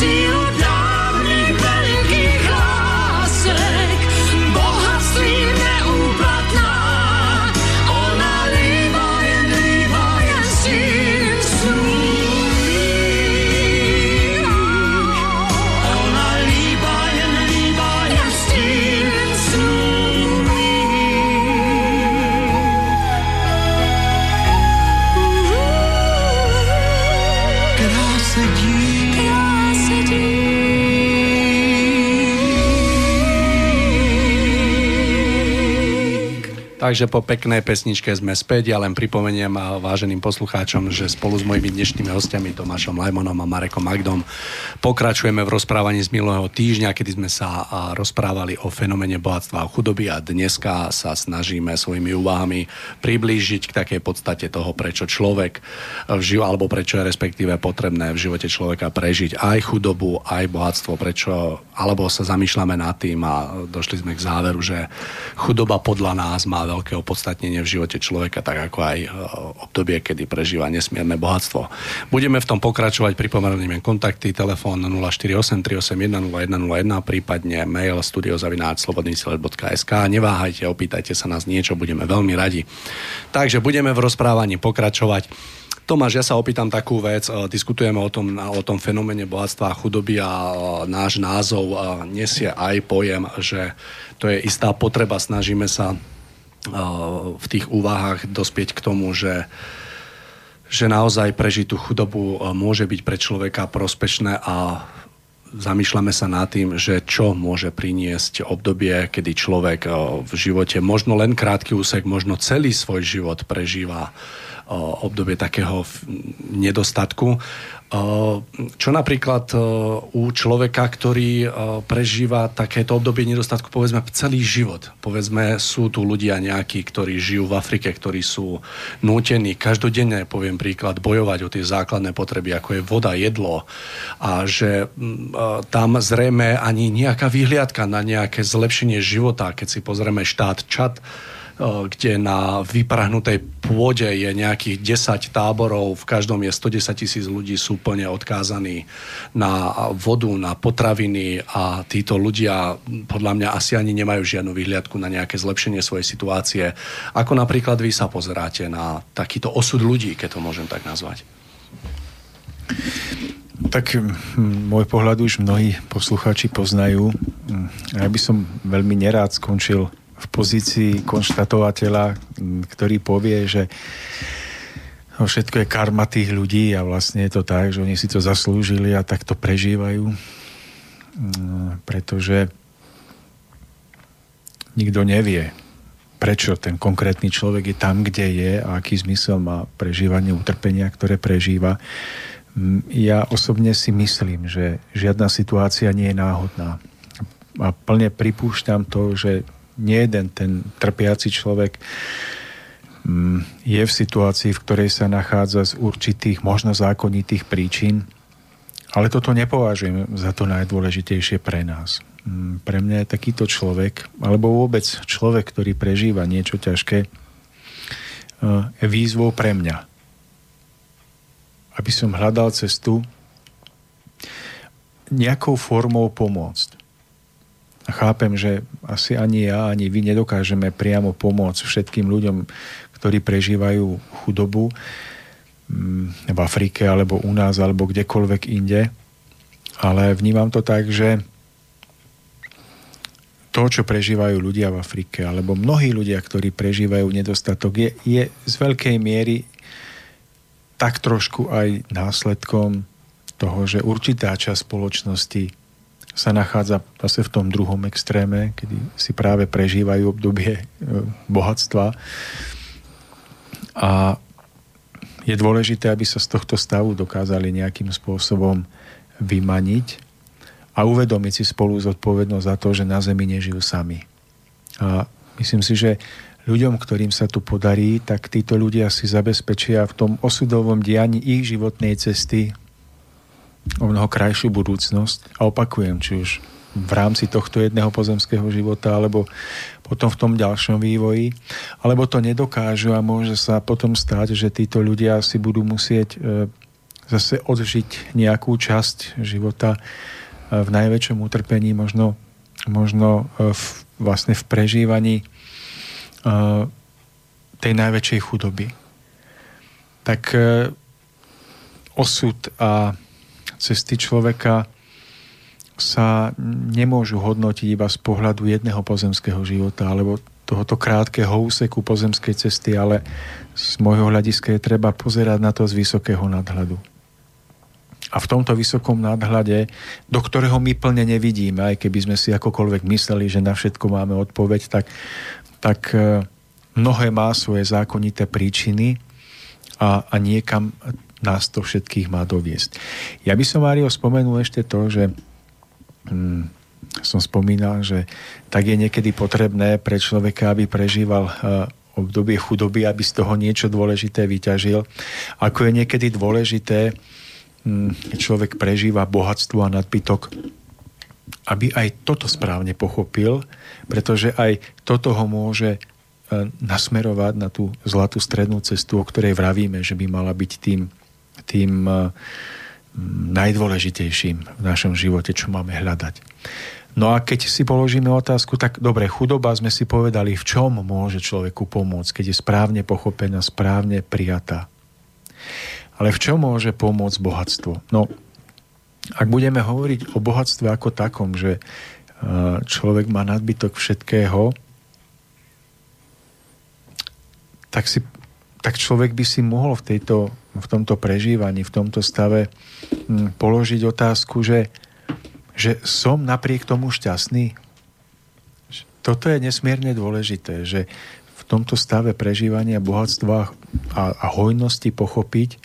Má sílu Takže po peknej pesničke sme späť. Ja len pripomeniem váženým poslucháčom, že spolu s mojimi dnešnými hostiami Tomášom Lajmonom a Marekom Magdom pokračujeme v rozprávaní z minulého týždňa, kedy sme sa rozprávali o fenomene bohatstva a chudoby a dneska sa snažíme svojimi úvahami priblížiť k takej podstate toho, prečo človek v živo, alebo prečo je respektíve potrebné v živote človeka prežiť aj chudobu, aj bohatstvo, prečo, alebo sa zamýšľame nad tým a došli sme k záveru, že chudoba podľa nás má veľké opodstatnenie v živote človeka, tak ako aj e, obdobie, kedy prežíva nesmierne bohatstvo. Budeme v tom pokračovať, pripomeniem kontakty, telefón 048 381 0101, prípadne mail studiozavináčslobodnysilet.sk. Neváhajte, opýtajte sa nás niečo, budeme veľmi radi. Takže budeme v rozprávaní pokračovať. Tomáš, ja sa opýtam takú vec. E, Diskutujeme o tom, o tom fenomene bohatstva a chudoby a e, náš názov nesie aj pojem, že to je istá potreba. Snažíme sa v tých úvahách dospieť k tomu, že že naozaj prežiť tú chudobu môže byť pre človeka prospešné a zamýšľame sa nad tým, že čo môže priniesť obdobie, kedy človek v živote možno len krátky úsek, možno celý svoj život prežíva obdobie takého nedostatku. Čo napríklad u človeka, ktorý prežíva takéto obdobie nedostatku, povedzme celý život. Povedzme, sú tu ľudia nejakí, ktorí žijú v Afrike, ktorí sú nútení. Každodenne, poviem príklad, bojovať o tie základné potreby, ako je voda, jedlo. A že tam zrejme ani nejaká vyhliadka na nejaké zlepšenie života, keď si pozrieme štát Čad, kde na vyprahnutej pôde je nejakých 10 táborov, v každom je 110 tisíc ľudí, sú plne odkázaní na vodu, na potraviny a títo ľudia podľa mňa asi ani nemajú žiadnu vyhliadku na nejaké zlepšenie svojej situácie. Ako napríklad vy sa pozeráte na takýto osud ľudí, keď to môžem tak nazvať? Tak môj pohľad už mnohí poslucháči poznajú. Ja by som veľmi nerád skončil v pozícii konštatovateľa, ktorý povie, že no, všetko je karma tých ľudí a vlastne je to tak, že oni si to zaslúžili a tak to prežívajú. Pretože nikto nevie, prečo ten konkrétny človek je tam, kde je a aký zmysel má prežívanie utrpenia, ktoré prežíva. Ja osobne si myslím, že žiadna situácia nie je náhodná. A plne pripúšťam to, že nie jeden ten trpiaci človek mm, je v situácii, v ktorej sa nachádza z určitých, možno zákonitých príčin Ale toto nepovažujem za to najdôležitejšie pre nás. Mm, Pre mňa je takýto človek, alebo vôbec človek, ktorý prežíva niečo ťažké, je výzvou pre mňa. Aby som hľadal cestu nejakou formou pomôcť. Chápem, že asi ani ja, ani vy nedokážeme priamo pomôcť všetkým ľuďom, ktorí prežívajú chudobu mm, v Afrike, alebo u nás, alebo kdekoľvek inde. Ale vnímam to tak, že to, čo prežívajú ľudia v Afrike, alebo mnohí ľudia, ktorí prežívajú nedostatok, je, je z veľkej miery tak trošku aj následkom toho, že určitá časť spoločnosti sa nachádza zase v tom druhom extréme, kedy si práve prežívajú obdobie e, bohatstva. A je dôležité, aby sa z tohto stavu dokázali nejakým spôsobom vymaniť a uvedomiť si spolu zodpovednosť za to, že na Zemi nežijú sami. A myslím si, že ľuďom, ktorým sa tu podarí, tak títo ľudia si zabezpečia v tom osudovom dianí ich životnej cesty o mnoho krajšiu budúcnosť. A opakujem, či už v rámci tohto jedného pozemského života, alebo potom v tom ďalšom vývoji, alebo to nedokážu a môže sa potom stať, že títo ľudia si budú musieť e, zase odžiť nejakú časť života e, v najväčšom utrpení, možno, možno e, v, vlastne v prežívaní tej najväčšej chudoby. Tak osud a cesty človeka sa nemôžu hodnotiť iba z pohľadu jedného pozemského života alebo tohoto krátkeho úseku pozemskej cesty, ale z môjho hľadiska je treba pozerať na to z vysokého nadhľadu. A v tomto vysokom nadhľade, do ktorého my plne nevidíme, aj keby sme si akokoľvek mysleli, že na všetko máme odpoveď, tak, tak e, mnohé má svoje zákonité príčiny a, a niekam nás to všetkých má doviesť. Ja by som, Mário, spomenul ešte to, že hm, som spomínal, že tak je niekedy potrebné pre človeka, aby prežíval uh, obdobie chudoby, aby z toho niečo dôležité vyťažil. Ako je niekedy dôležité, hm, človek prežíva bohatstvo a nadbytok, aby aj toto správne pochopil, pretože aj toto ho môže e, nasmerovať na tú zlatú strednú cestu, o ktorej vravíme, že by mala byť tým tým eh, najdôležitejším v našom živote, čo máme hľadať. No a keď si položíme otázku, tak dobre, chudoba sme si povedali, v čom môže človeku pomôcť, keď je správne pochopená, správne prijatá. Ale v čom môže pomôcť bohatstvo? No, ak budeme hovoriť o bohatstve ako takom, že eh, človek má nadbytok všetkého, tak, si, tak človek by si mohol v tejto v tomto prežívaní, v tomto stave hm, položiť otázku, že, že som napriek tomu šťastný. Toto je nesmierne dôležité, že v tomto stave prežívania bohatstva a, a hojnosti pochopiť,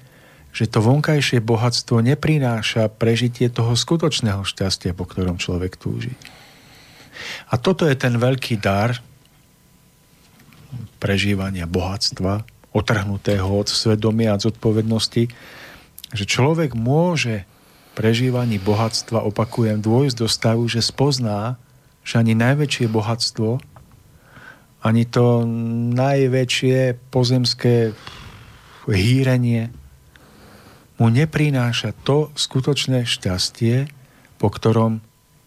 že to vonkajšie bohatstvo neprináša prežitie toho skutočného šťastia, po ktorom človek túži. A toto je ten veľký dar prežívania bohatstva, otrhnutého od svedomia a zodpovednosti, že človek môže prežívaní bohatstva, opakujem, dôjsť do stavu, že spozná, že ani najväčšie bohatstvo, ani to najväčšie pozemské hýrenie mu neprináša to skutočné šťastie, po ktorom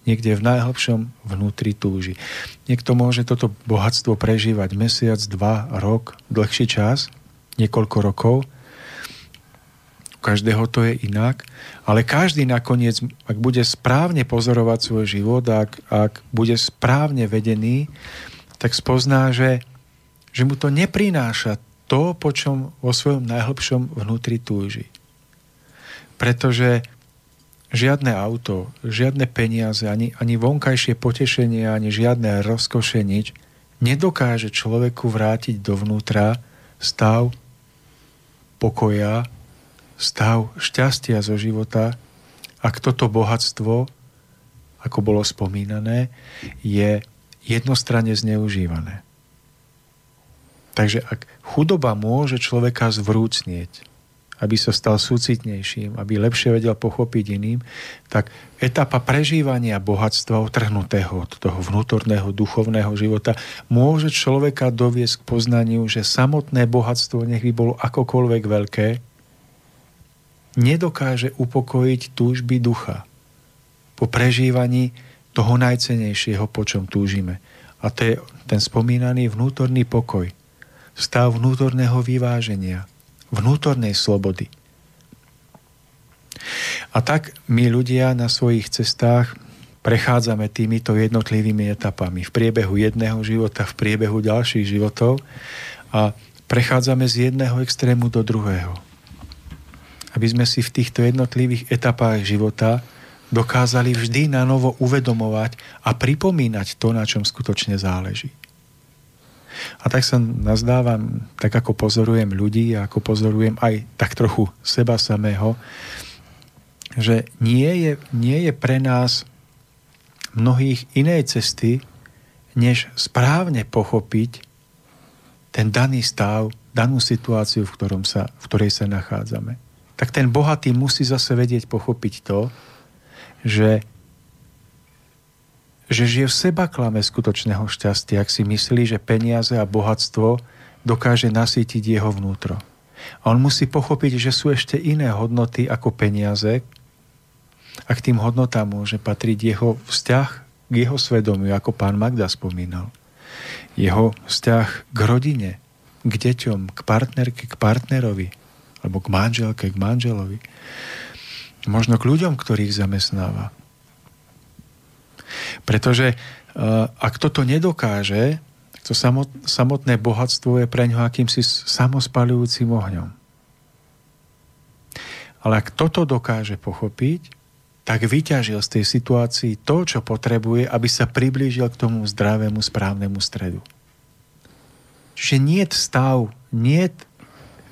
niekde v najhlbšom vnútri túži. Niekto môže toto bohatstvo prežívať mesiac, dva, rok, dlhší čas, niekoľko rokov. U každého to je inak, ale každý nakoniec, ak bude správne pozorovať svoj život, ak, ak bude správne vedený, tak spozná, že, že mu to neprináša to, po čom vo svojom najhlbšom vnútri túži. Pretože žiadne auto, žiadne peniaze, ani, ani vonkajšie potešenie, ani žiadne rozkoše nič nedokáže človeku vrátiť dovnútra stav pokoja, stav šťastia zo života, ak toto bohatstvo, ako bolo spomínané, je jednostranne zneužívané. Takže ak chudoba môže človeka zvrúcnieť aby sa stal súcitnejším, aby lepšie vedel pochopiť iným, tak etapa prežívania bohatstva otrhnutého od toho vnútorného duchovného života môže človeka doviesť k poznaniu, že samotné bohatstvo, nech by bolo akokoľvek veľké, nedokáže upokojiť túžby ducha po prežívaní toho najcenejšieho, po čom túžime. A to je ten spomínaný vnútorný pokoj, stav vnútorného vyváženia, vnútornej slobody. A tak my ľudia na svojich cestách prechádzame týmito jednotlivými etapami v priebehu jedného života, v priebehu ďalších životov a prechádzame z jedného extrému do druhého. Aby sme si v týchto jednotlivých etapách života dokázali vždy na novo uvedomovať a pripomínať to, na čom skutočne záleží. A tak sa nazdávam, tak ako pozorujem ľudí a ako pozorujem aj tak trochu seba samého, že nie je, nie je pre nás mnohých inej cesty, než správne pochopiť ten daný stav, danú situáciu, v, ktorom sa, v ktorej sa nachádzame. Tak ten bohatý musí zase vedieť pochopiť to, že že žije v seba klame skutočného šťastia, ak si myslí, že peniaze a bohatstvo dokáže nasýtiť jeho vnútro. A on musí pochopiť, že sú ešte iné hodnoty ako peniaze a k tým hodnotám môže patriť jeho vzťah k jeho svedomiu, ako pán Magda spomínal. Jeho vzťah k rodine, k deťom, k partnerke, k partnerovi, alebo k manželke, k manželovi. Možno k ľuďom, ktorých zamestnáva pretože uh, ak toto nedokáže, to samot, samotné bohatstvo je pre ňo akýmsi samospalujúcim ohňom. Ale ak toto dokáže pochopiť, tak vyťažil z tej situácii to, čo potrebuje, aby sa priblížil k tomu zdravému, správnemu stredu. Čiže nie stav, nie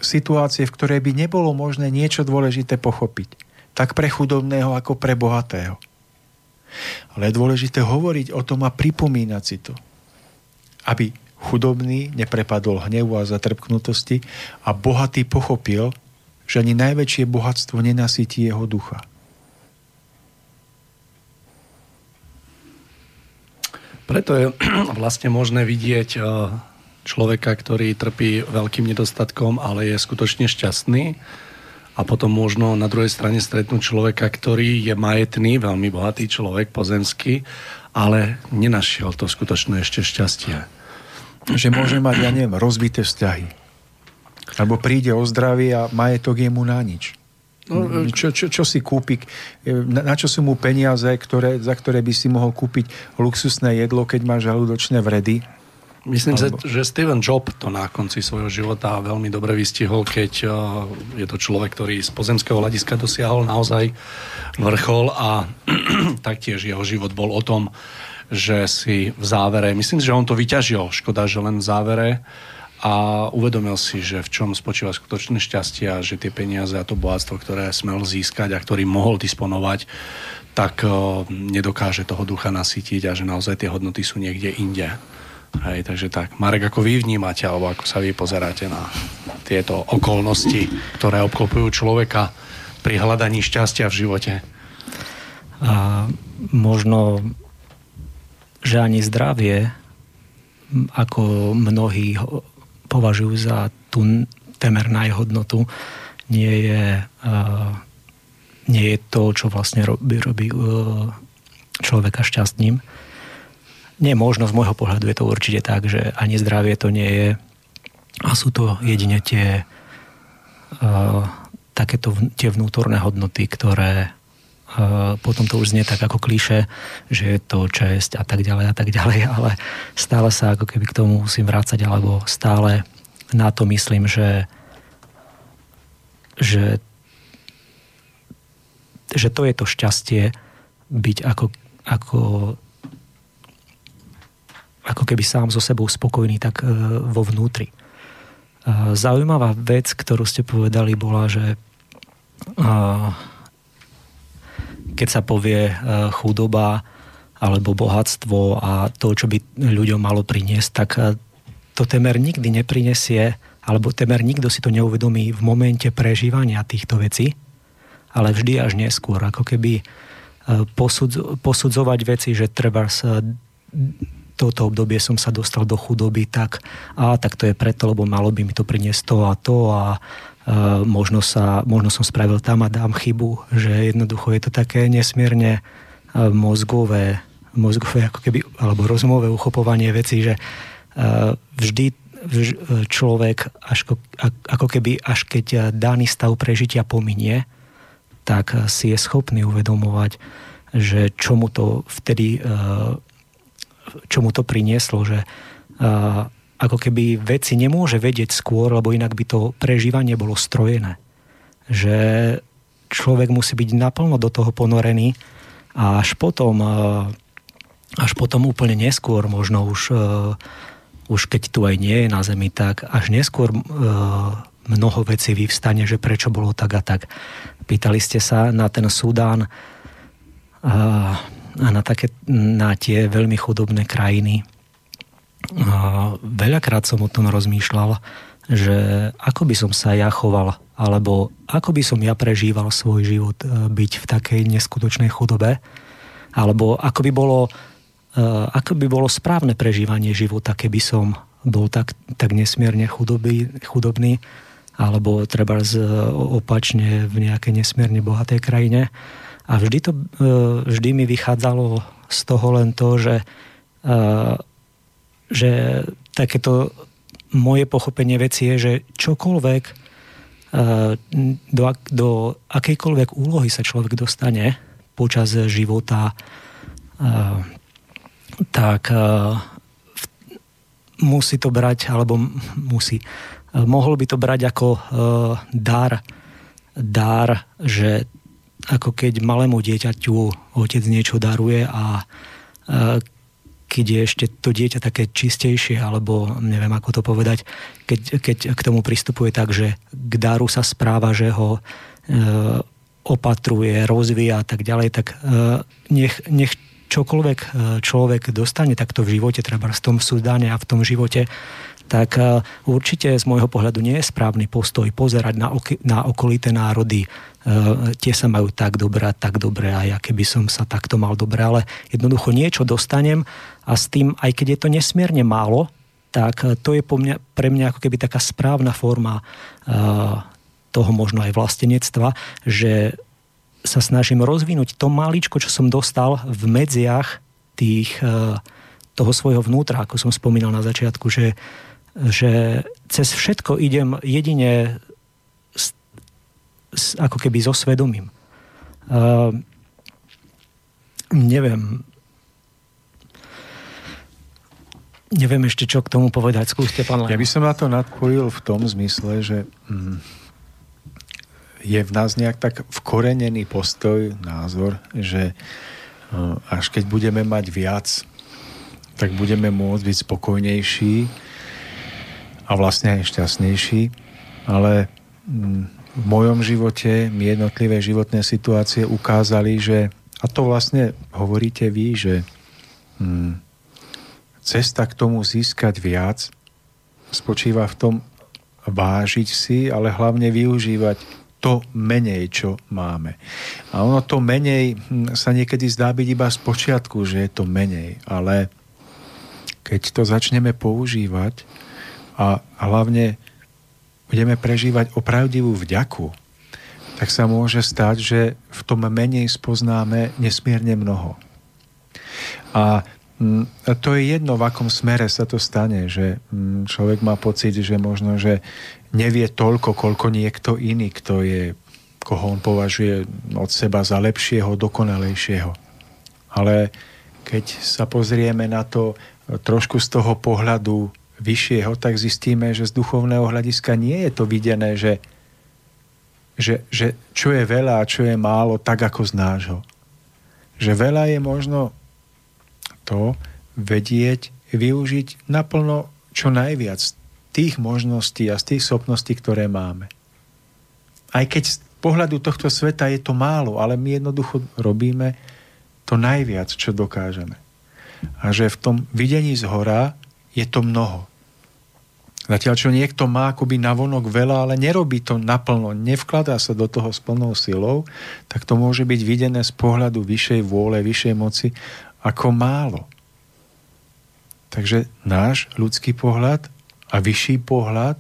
situácie, v ktorej by nebolo možné niečo dôležité pochopiť. Tak pre chudobného, ako pre bohatého. Ale je dôležité hovoriť o tom a pripomínať si to. Aby chudobný neprepadol hnevu a zatrpknutosti a bohatý pochopil, že ani najväčšie bohatstvo nenasytí jeho ducha. Preto je vlastne možné vidieť eh, človeka, ktorý trpí veľkým nedostatkom, ale je skutočne šťastný a potom možno na druhej strane stretnúť človeka, ktorý je majetný, veľmi bohatý človek, pozemský, ale nenašiel to skutočné ešte šťastie. Že môže mať, ja neviem, rozbité vzťahy. Alebo príde o zdravie a majetok je mu na nič. No, čo, čo, čo si kúpi, na, na čo sú mu peniaze, ktoré, za ktoré by si mohol kúpiť luxusné jedlo, keď má žalúdočné vredy Myslím, Alebo... že Steven Job to na konci svojho života veľmi dobre vystihol, keď uh, je to človek, ktorý z pozemského hľadiska dosiahol naozaj vrchol a taktiež jeho život bol o tom, že si v závere, myslím si, že on to vyťažil, škoda, že len v závere a uvedomil si, že v čom spočíva skutočné šťastie a že tie peniaze a to bohatstvo, ktoré smel získať a ktorý mohol disponovať, tak uh, nedokáže toho ducha nasytiť a že naozaj tie hodnoty sú niekde inde. Hej, takže tak. Marek, ako vy vnímate, alebo ako sa vy pozeráte na tieto okolnosti, ktoré obklopujú človeka pri hľadaní šťastia v živote? A možno, že ani zdravie, ako mnohí považujú za tú temer najhodnotu, nie je, nie je to, čo vlastne robí, robí uh, človeka šťastným nie možno, z môjho pohľadu je to určite tak, že ani zdravie to nie je. A sú to jedine tie uh, takéto v, tie vnútorné hodnoty, ktoré uh, potom to už znie tak ako klíše, že je to česť a tak ďalej a tak ďalej, ale stále sa ako keby k tomu musím vrácať, alebo stále na to myslím, že že že to je to šťastie byť ako, ako ako keby sám so sebou spokojný, tak e, vo vnútri. E, zaujímavá vec, ktorú ste povedali, bola, že e, keď sa povie chudoba alebo bohatstvo a to, čo by ľuďom malo priniesť, tak to temer nikdy neprinesie alebo temer nikto si to neuvedomí v momente prežívania týchto vecí, ale vždy až neskôr, ako keby posudz, posudzovať veci, že treba sa toto obdobie som sa dostal do chudoby, tak a tak to je preto, lebo malo by mi to priniesť to a to a uh, možno, sa, možno som spravil tam a dám chybu, že jednoducho je to také nesmierne uh, mozgové, mozgové ako keby, alebo rozumové uchopovanie vecí, že uh, vždy vž, človek až, ako keby až keď daný stav prežitia pominie, tak si je schopný uvedomovať, že čo mu to vtedy uh, čo mu to prinieslo, že ako keby veci nemôže vedieť skôr, lebo inak by to prežívanie bolo strojené. Že človek musí byť naplno do toho ponorený a až potom, až potom úplne neskôr, možno už, už keď tu aj nie je na Zemi, tak až neskôr mnoho vecí vyvstane, že prečo bolo tak a tak. Pýtali ste sa na ten Sudán, a na, také, na tie veľmi chudobné krajiny. A veľakrát som o tom rozmýšľal, že ako by som sa ja choval, alebo ako by som ja prežíval svoj život e, byť v takej neskutočnej chudobe, alebo ako by bolo, e, ako by bolo správne prežívanie života, keby som bol tak, tak nesmierne chudobý, chudobný, alebo treba z, opačne v nejakej nesmierne bohatej krajine. A vždy, to, e, vždy mi vychádzalo z toho len to, že, e, že takéto moje pochopenie veci je, že čokoľvek e, do, do akejkoľvek úlohy sa človek dostane počas života, tak musí to brať, alebo musí, mohol by to brať ako dar, dar, že ako keď malému dieťaťu otec niečo daruje a keď je ešte to dieťa také čistejšie, alebo neviem ako to povedať, keď, keď k tomu pristupuje tak, že k daru sa správa, že ho e, opatruje, rozvíja a tak ďalej, tak e, nech, nech čokoľvek e, človek dostane takto v živote, treba v tom súdane a v tom živote, tak e, určite z môjho pohľadu nie je správny postoj pozerať na, ok- na okolité národy, Uh, tie sa majú tak dobre a tak dobre a ja keby som sa takto mal dobre, ale jednoducho niečo dostanem a s tým, aj keď je to nesmierne málo, tak uh, to je po mňa, pre mňa ako keby taká správna forma toho možno aj vlastenectva, že sa snažím rozvinúť to maličko, čo som dostal v medziach tých, toho svojho vnútra, ako som spomínal na začiatku, že, že cez všetko idem jedine ako keby so svedomím. Uh, neviem, neviem ešte, čo k tomu povedať. Skúste, pán Lema. Ja by som na to nadpojil v tom zmysle, že mm, je v nás nejak tak vkorenený postoj, názor, že uh, až keď budeme mať viac, tak budeme môcť byť spokojnejší a vlastne aj šťastnejší, ale mm, v mojom živote mi jednotlivé životné situácie ukázali, že, a to vlastne hovoríte vy, že hm, cesta k tomu získať viac spočíva v tom vážiť si, ale hlavne využívať to menej, čo máme. A ono to menej hm, sa niekedy zdá byť iba z počiatku, že je to menej, ale keď to začneme používať a hlavne budeme prežívať opravdivú vďaku, tak sa môže stať, že v tom menej spoznáme nesmierne mnoho. A mm, to je jedno, v akom smere sa to stane, že mm, človek má pocit, že možno, že nevie toľko, koľko niekto iný, kto je, koho on považuje od seba za lepšieho, dokonalejšieho. Ale keď sa pozrieme na to trošku z toho pohľadu vyššieho, tak zistíme, že z duchovného hľadiska nie je to videné, že, že, že čo je veľa a čo je málo, tak ako z nášho. Že veľa je možno to vedieť, využiť naplno čo najviac tých možností a z tých schopností, ktoré máme. Aj keď z pohľadu tohto sveta je to málo, ale my jednoducho robíme to najviac, čo dokážeme. A že v tom videní z hora je to mnoho. Zatiaľ, čo niekto má akoby navonok veľa, ale nerobí to naplno, nevkladá sa do toho s plnou silou, tak to môže byť videné z pohľadu vyššej vôle, vyššej moci ako málo. Takže náš ľudský pohľad a vyšší pohľad,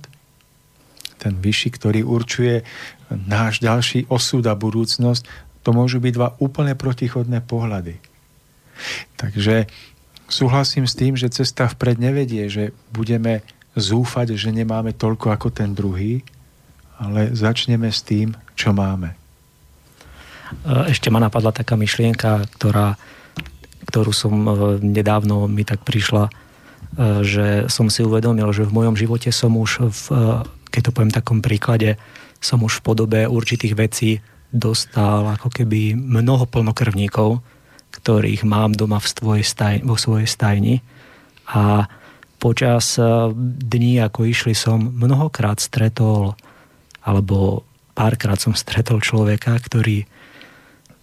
ten vyšší, ktorý určuje náš ďalší osud a budúcnosť, to môžu byť dva úplne protichodné pohľady. Takže súhlasím s tým, že cesta vpred nevedie, že budeme zúfať, že nemáme toľko ako ten druhý, ale začneme s tým, čo máme. Ešte ma napadla taká myšlienka, ktorá, ktorú som e, nedávno mi tak prišla, e, že som si uvedomil, že v mojom živote som už, v, e, keď to poviem v takom príklade, som už v podobe určitých vecí dostal ako keby mnoho plnokrvníkov, ktorých mám doma v svojej staj, vo svojej stajni. A počas dní, ako išli, som mnohokrát stretol, alebo párkrát som stretol človeka, ktorý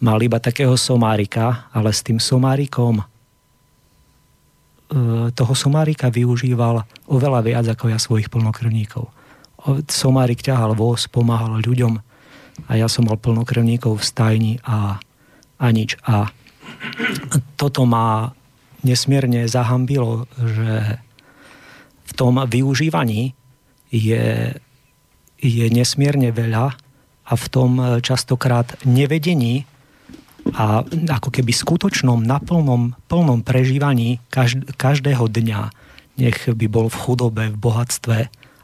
mal iba takého somárika, ale s tým somárikom e, toho somárika využíval oveľa viac ako ja svojich plnokrvníkov. Somárik ťahal voz, pomáhal ľuďom a ja som mal plnokrvníkov v stajni a, a nič. A toto ma nesmierne zahambilo, že v tom využívaní je, je nesmierne veľa a v tom častokrát nevedení a ako keby skutočnom, naplnom, plnom prežívaní každého dňa, nech by bol v chudobe, v bohatstve,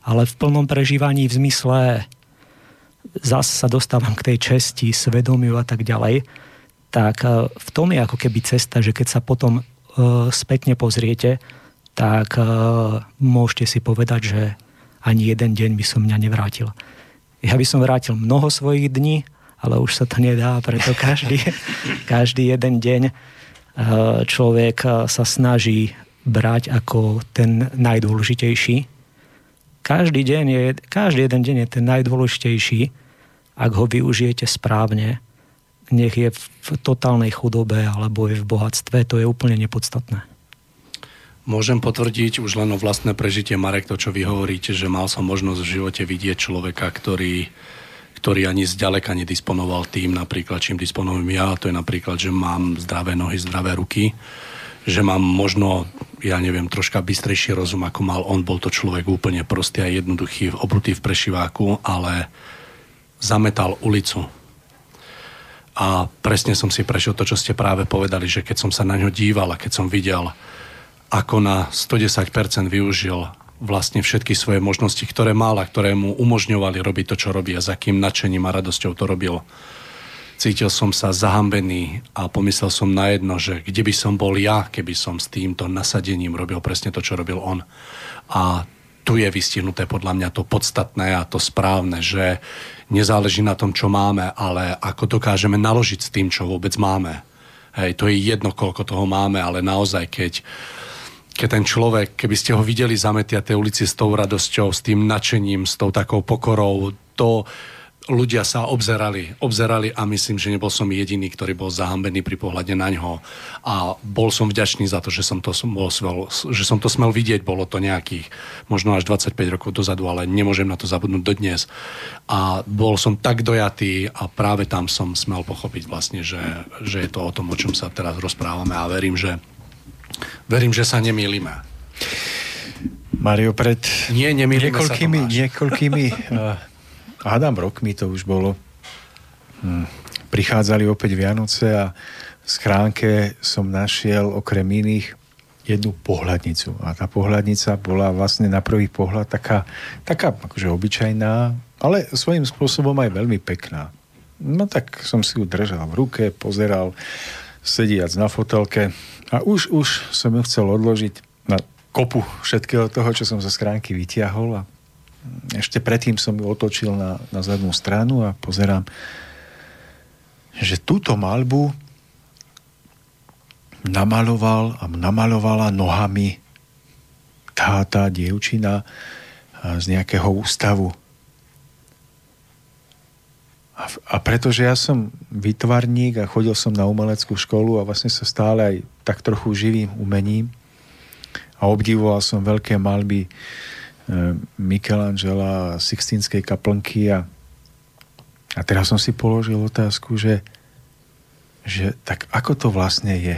ale v plnom prežívaní v zmysle zase sa dostávam k tej česti, svedomiu a tak ďalej, tak e, v tom je ako keby cesta, že keď sa potom e, spätne pozriete, tak e, môžete si povedať, že ani jeden deň by som mňa nevrátil. Ja by som vrátil mnoho svojich dní, ale už sa to nedá, preto každý, každý jeden deň človek sa snaží brať ako ten najdôležitejší. Každý, deň je, každý jeden deň je ten najdôležitejší, ak ho využijete správne, nech je v totálnej chudobe alebo je v bohatstve, to je úplne nepodstatné. Môžem potvrdiť už len o vlastné prežitie, Marek, to, čo vy hovoríte, že mal som možnosť v živote vidieť človeka, ktorý ktorý ani zďaleka nedisponoval tým, napríklad čím disponujem ja, to je napríklad, že mám zdravé nohy, zdravé ruky, že mám možno, ja neviem, troška bystrejší rozum, ako mal on, bol to človek úplne prostý a jednoduchý, obrutý v prešiváku, ale zametal ulicu. A presne som si prešiel to, čo ste práve povedali, že keď som sa na ňo díval a keď som videl, ako na 110% využil vlastne všetky svoje možnosti, ktoré mal a ktoré mu umožňovali robiť to, čo robí a za akým nadšením a radosťou to robil. Cítil som sa zahambený a pomyslel som na jedno, že kde by som bol ja, keby som s týmto nasadením robil presne to, čo robil on. A tu je vystihnuté podľa mňa to podstatné a to správne, že nezáleží na tom, čo máme, ale ako dokážeme naložiť s tým, čo vôbec máme. Hej, to je jedno, koľko toho máme, ale naozaj, keď keď ten človek, keby ste ho videli zametia tej ulici s tou radosťou, s tým nadšením, s tou takou pokorou, to ľudia sa obzerali, obzerali a myslím, že nebol som jediný, ktorý bol zahambený pri pohľade na ňo. A bol som vďačný za to, že som to, bol, že som to smel vidieť. Bolo to nejakých možno až 25 rokov dozadu, ale nemôžem na to zabudnúť dodnes. A bol som tak dojatý a práve tam som smel pochopiť vlastne, že, že je to o tom, o čom sa teraz rozprávame a verím, že Verím, že sa nemýlime. Mario, pred Nie, niekoľkými, niekoľkými uh, hádam rokmi to už bolo, hm, prichádzali opäť Vianoce a v schránke som našiel okrem iných jednu pohľadnicu. A tá pohľadnica bola vlastne na prvý pohľad taká, taká akože obyčajná, ale svojím spôsobom aj veľmi pekná. No tak som si ju držal v ruke, pozeral, sediac na fotelke a už, už som ju chcel odložiť na kopu všetkého toho, čo som zo schránky vytiahol a ešte predtým som ju otočil na, na zadnú stranu a pozerám, že túto malbu namaloval a namalovala nohami tá, tá dievčina z nejakého ústavu. A, a pretože ja som vytvarník a chodil som na umeleckú školu a vlastne sa stále aj tak trochu živým umením a obdivoval som veľké malby Michelangela, Sixtínskej kaplnky a, a teraz som si položil otázku, že, že tak ako to vlastne je?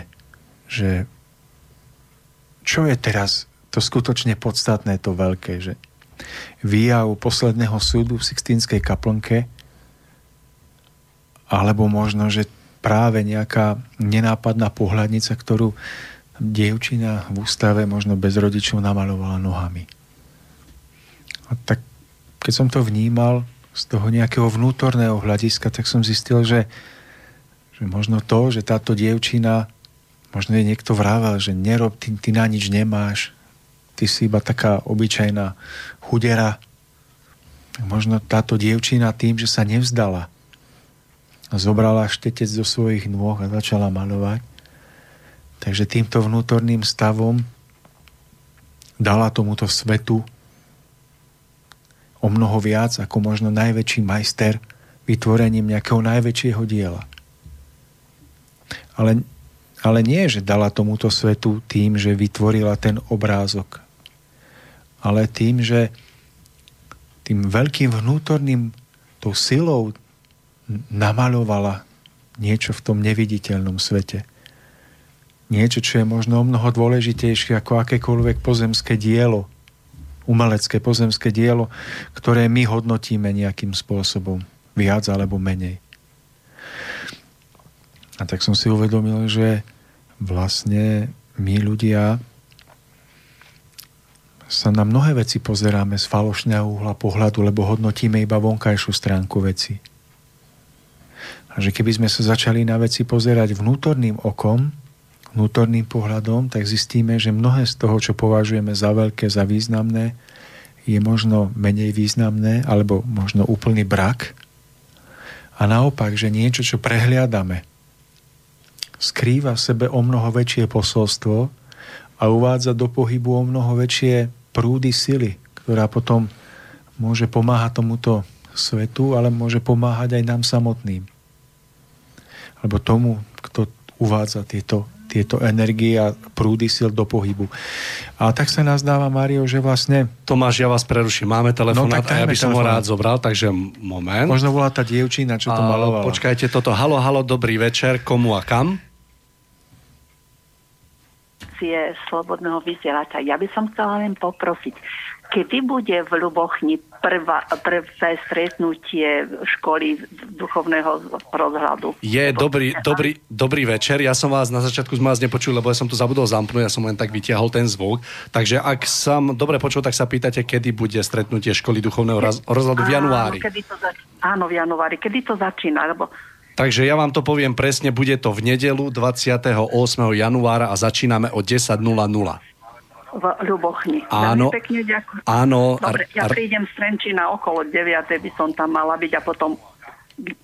Že čo je teraz to skutočne podstatné, to veľké, že výjav posledného súdu v Sixtínskej kaplnke alebo možno, že práve nejaká nenápadná pohľadnica, ktorú dievčina v ústave možno bez rodičov namalovala nohami. A tak keď som to vnímal z toho nejakého vnútorného hľadiska, tak som zistil, že, že možno to, že táto dievčina, možno je niekto vrával, že nerob, ty, ty na nič nemáš, ty si iba taká obyčajná chudera. Možno táto dievčina tým, že sa nevzdala, zobrala štetec do svojich nôh a začala malovať. Takže týmto vnútorným stavom dala tomuto svetu o mnoho viac ako možno najväčší majster vytvorením nejakého najväčšieho diela. Ale, ale nie, že dala tomuto svetu tým, že vytvorila ten obrázok, ale tým, že tým veľkým vnútorným tou silou namalovala niečo v tom neviditeľnom svete. Niečo, čo je možno o mnoho dôležitejšie ako akékoľvek pozemské dielo, umelecké pozemské dielo, ktoré my hodnotíme nejakým spôsobom, viac alebo menej. A tak som si uvedomil, že vlastne my ľudia sa na mnohé veci pozeráme z falošného uhla pohľadu, lebo hodnotíme iba vonkajšiu stránku veci. A že keby sme sa začali na veci pozerať vnútorným okom, vnútorným pohľadom, tak zistíme, že mnohé z toho, čo považujeme za veľké, za významné, je možno menej významné, alebo možno úplný brak. A naopak, že niečo, čo prehliadame, skrýva v sebe o mnoho väčšie posolstvo a uvádza do pohybu o mnoho väčšie prúdy sily, ktorá potom môže pomáhať tomuto svetu, ale môže pomáhať aj nám samotným alebo tomu, kto uvádza tieto, tieto energie a prúdy sil do pohybu. A tak sa nás dáva, Mário, že vlastne... Tomáš, ja vás preruším. Máme telefonát No, a tak ja by som ho rád zobral, takže moment. Možno volá tá dievčina, čo to A malovala. Počkajte toto. Halo, halo, dobrý večer. Komu a kam? relácie Slobodného vysielača. Ja by som chcela len poprosiť, kedy bude v Ľubochni prvá, prvé stretnutie školy duchovného rozhľadu? Je dobrý, dobrý, dobrý večer. Ja som vás na začiatku sme vás nepočul, lebo ja som to zabudol zamknúť, ja som len tak vytiahol ten zvuk. Takže ak som dobre počul, tak sa pýtate, kedy bude stretnutie školy duchovného rozhľadu v januári. Áno, kedy to zač- áno, v januári. Kedy to začína? Lebo Takže ja vám to poviem presne, bude to v nedelu 28. januára a začíname o 10.00. v Ľubochni. Áno. Veľmi pekne ďakujem. Áno. Dobre, ja Ar- prídem z Trenčína okolo 9. by som tam mala byť a potom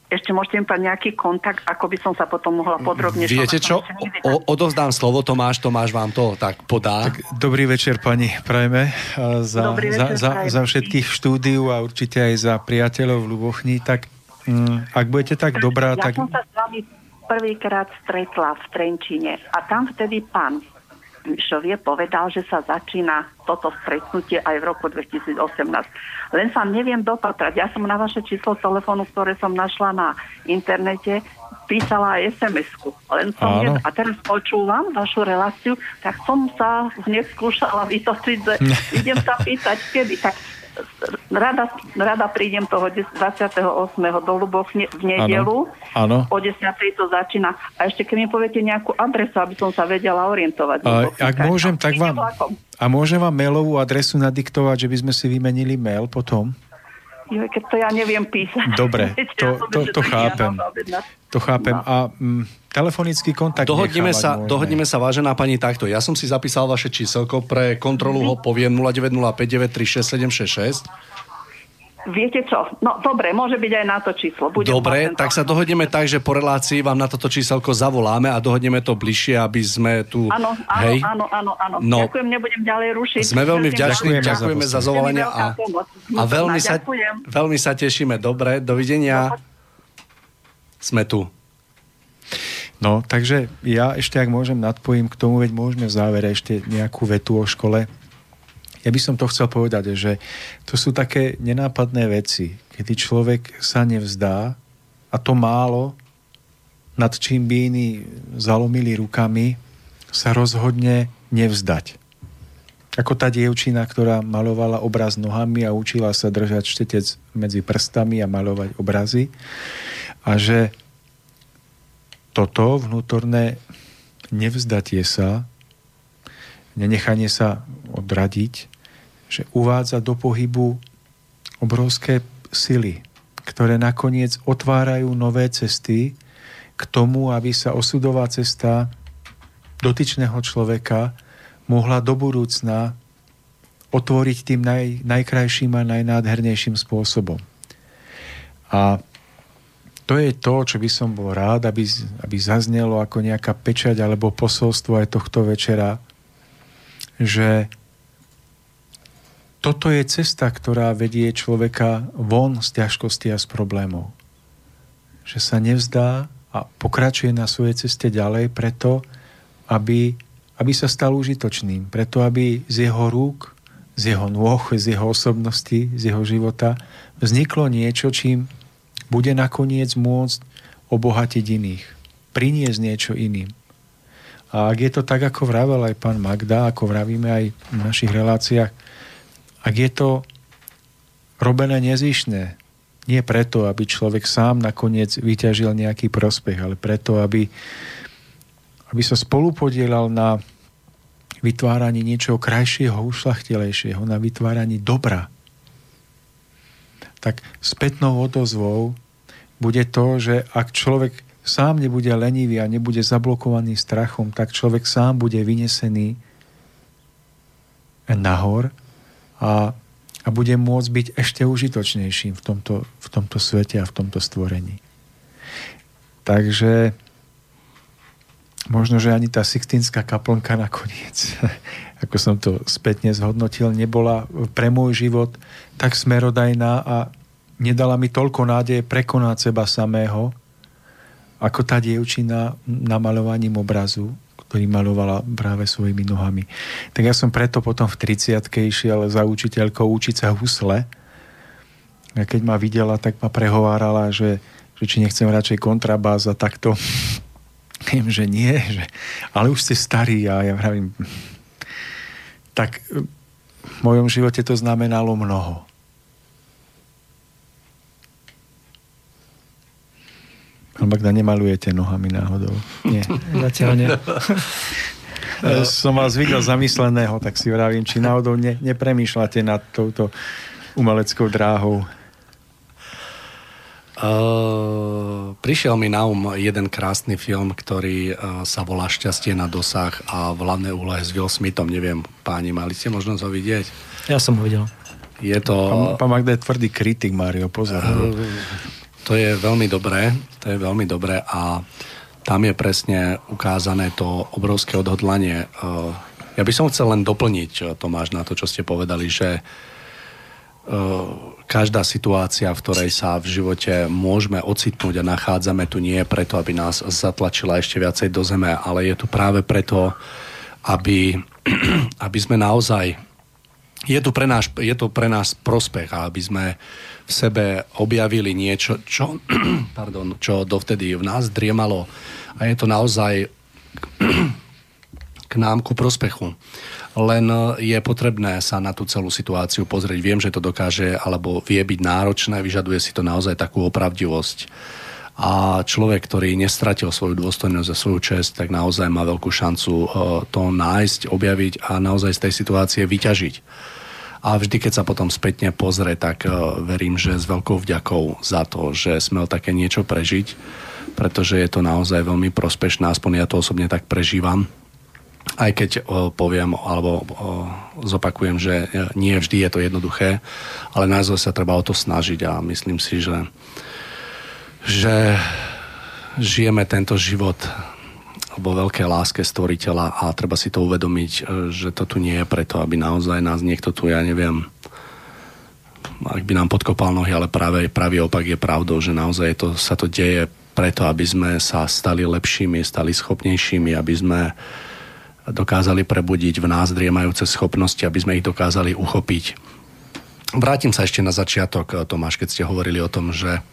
ešte môžete mi nejaký kontakt, ako by som sa potom mohla podrobne... Viete čo? O, odovzdám slovo Tomáš, Tomáš vám to tak podá. Tak, dobrý večer, pani, prajme. Za, Dobrý za, večer, za, prajem. za všetkých štúdiu a určite aj za priateľov v Ľubochni. Tak mm, ak budete tak dobrá, ja tak... som sa s vami prvýkrát stretla v Trenčine a tam vtedy pán Mišovie povedal, že sa začína toto stretnutie aj v roku 2018. Len sa neviem dopatrať. Ja som na vaše číslo telefónu, ktoré som našla na internete, písala aj SMS-ku. Len som ne... A teraz počúvam vašu reláciu, tak som sa hneď skúšala vytočiť, že idem sa pýtať, kedy. Tak rada, rada prídem toho 28. do Lubochne v nedelu. Áno. O 10. to začína. A ešte keď mi poviete nejakú adresu, aby som sa vedela orientovať. A, ak môžem, tak vám... A môžem vám mailovú adresu nadiktovať, že by sme si vymenili mail potom? Jo, keď to ja neviem písať. Dobre, to- to- to taký chápem. To chápem. No. A mm, telefonický kontakt Dohodneme sa, môžeme. dohodneme sa, vážená pani, takto. Ja som si zapísal vaše číselko, pre kontrolu ho poviem 0905 936 766. Viete čo? No dobre, môže byť aj na to číslo. Budem Dobre, tak sa dohodneme tak, že po relácii vám na toto číselko zavoláme a dohodneme to bližšie, aby sme tu... Áno, áno, áno, áno, áno. No. Ďakujem, nebudem ďalej rušiť. Sme veľmi vďační, Ďakujeme za ďakujeme za zavolanie a, a veľmi, sa, veľmi sa tešíme. Dobre, dovidenia. Sme tu. No, takže ja ešte, ak môžem, nadpojím k tomu, veď môžeme v závere ešte nejakú vetu o škole. ja by som to chcel povedať, že to sú také nenápadné veci, kedy človek sa nevzdá a to málo, nad čím by iní zalomili rukami, sa rozhodne nevzdať. Ako tá dievčina, ktorá malovala obraz nohami a učila sa držať štetec medzi prstami a malovať obrazy. A že toto vnútorné nevzdatie sa, nenechanie sa odradiť, že uvádza do pohybu obrovské sily, ktoré nakoniec otvárajú nové cesty k tomu, aby sa osudová cesta dotyčného človeka mohla do budúcna otvoriť tým naj, najkrajším a najnádhernejším spôsobom. A to je to, čo by som bol rád, aby, aby zaznelo ako nejaká pečať alebo posolstvo aj tohto večera, že toto je cesta, ktorá vedie človeka von z ťažkosti a z problémov. Že sa nevzdá a pokračuje na svojej ceste ďalej preto, aby aby sa stal užitočným, preto aby z jeho rúk, z jeho nôh, z jeho osobnosti, z jeho života vzniklo niečo, čím bude nakoniec môcť obohatiť iných, priniesť niečo iným. A ak je to tak, ako vravel aj pán Magda, ako vravíme aj v našich reláciách, ak je to robené nezišné, nie preto, aby človek sám nakoniec vyťažil nejaký prospech, ale preto, aby aby sa spolupodielal na vytváraní niečoho krajšieho, ušlachtilejšieho, na vytváraní dobra. Tak spätnou odozvou bude to, že ak človek sám nebude lenivý a nebude zablokovaný strachom, tak človek sám bude vynesený nahor a, a bude môcť byť ešte užitočnejším v tomto, v tomto svete a v tomto stvorení. Takže možno, že ani tá Sixtínska kaplnka nakoniec, ako som to spätne zhodnotil, nebola pre môj život tak smerodajná a nedala mi toľko nádeje prekonať seba samého, ako tá dievčina namalovaním obrazu, ktorý malovala práve svojimi nohami. Tak ja som preto potom v 30 išiel za učiteľkou učiť sa husle. A keď ma videla, tak ma prehovárala, že, že či nechcem radšej kontrabás a takto Viem, že nie, že, ale už ste starí a ja vravím, tak v mojom živote to znamenalo mnoho. Pán Bagda, nemalujete nohami náhodou? Nie. Zatiaľ nie. Som vás videl zamysleného, tak si vravím, či náhodou ne, nepremýšľate nad touto umeleckou dráhou. Uh, prišiel mi na um jeden krásny film, ktorý uh, sa volá Šťastie na dosah a v hlavnej úlohe s Will Smithom, neviem, páni, mali ste možnosť ho vidieť? Ja som ho videl. Je to... Pán, pán Magda je tvrdý kritik, Mário, pozor. Uh, to je veľmi dobré, to je veľmi dobré a tam je presne ukázané to obrovské odhodlanie. Uh, ja by som chcel len doplniť, Tomáš, na to, čo ste povedali, že uh, každá situácia, v ktorej sa v živote môžeme ocitnúť a nachádzame tu nie je preto, aby nás zatlačila ešte viacej do zeme, ale je tu práve preto, aby, aby sme naozaj je, tu pre nás, je to pre nás prospech a aby sme v sebe objavili niečo, čo, pardon, čo dovtedy v nás driemalo. A je to naozaj k nám ku prospechu len e, je potrebné sa na tú celú situáciu pozrieť. Viem, že to dokáže, alebo vie byť náročné, vyžaduje si to naozaj takú opravdivosť. A človek, ktorý nestratil svoju dôstojnosť a svoju čest, tak naozaj má veľkú šancu e, to nájsť, objaviť a naozaj z tej situácie vyťažiť. A vždy, keď sa potom spätne pozrie, tak e, verím, že s veľkou vďakou za to, že smel také niečo prežiť, pretože je to naozaj veľmi prospešné, aspoň ja to osobne tak prežívam aj keď o, poviem alebo o, zopakujem, že nie vždy je to jednoduché, ale naozaj sa treba o to snažiť a myslím si, že, že žijeme tento život vo veľkej láske stvoriteľa a treba si to uvedomiť, že to tu nie je preto, aby naozaj nás niekto tu, ja neviem, ak by nám podkopal nohy, ale práve pravý opak je pravdou, že naozaj to, sa to deje preto, aby sme sa stali lepšími, stali schopnejšími, aby sme uh, dokázali prebudiť v nás driemajúce schopnosti, aby sme ich dokázali uchopiť. Vrátim sa ešte na začiatok, Tomáš, keď ste hovorili o tom, že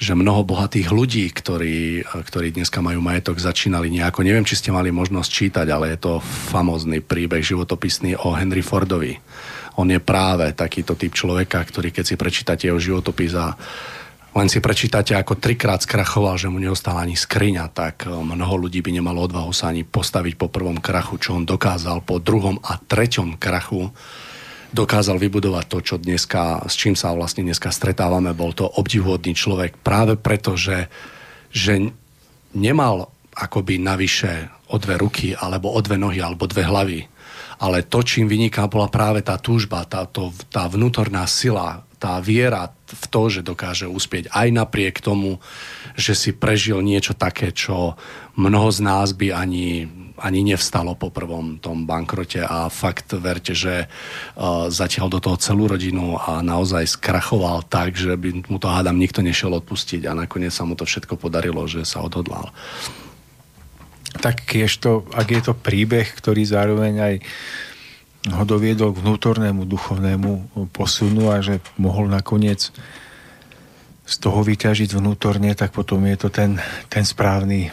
že mnoho bohatých ľudí, ktorí, ktorí dneska majú majetok, začínali nejako. Neviem, či ste mali možnosť čítať, ale je to famózny príbeh životopisný o Henry Fordovi. On je práve takýto typ človeka, ktorý keď si prečítate jeho životopis a len si prečítate, ako trikrát skrachoval, že mu neostala ani skriňa, tak mnoho ľudí by nemalo odvahu sa ani postaviť po prvom krachu, čo on dokázal po druhom a treťom krachu dokázal vybudovať to, čo dneska, s čím sa vlastne dneska stretávame. Bol to obdivuhodný človek práve preto, že, že nemal akoby navyše o dve ruky, alebo o dve nohy, alebo dve hlavy. Ale to, čím vyniká, bola práve tá túžba, tá, to, tá vnútorná sila, tá viera v to, že dokáže uspieť aj napriek tomu, že si prežil niečo také, čo mnoho z nás by ani ani nevstalo po prvom tom bankrote a fakt verte, že uh, zatiaľ do toho celú rodinu a naozaj skrachoval tak, že by mu to hádam nikto nešiel odpustiť a nakoniec sa mu to všetko podarilo, že sa odhodlal. Tak to, ak je to príbeh, ktorý zároveň aj ho doviedol k vnútornému duchovnému posunu a že mohol nakoniec z toho vyťažiť vnútorne, tak potom je to ten, ten správny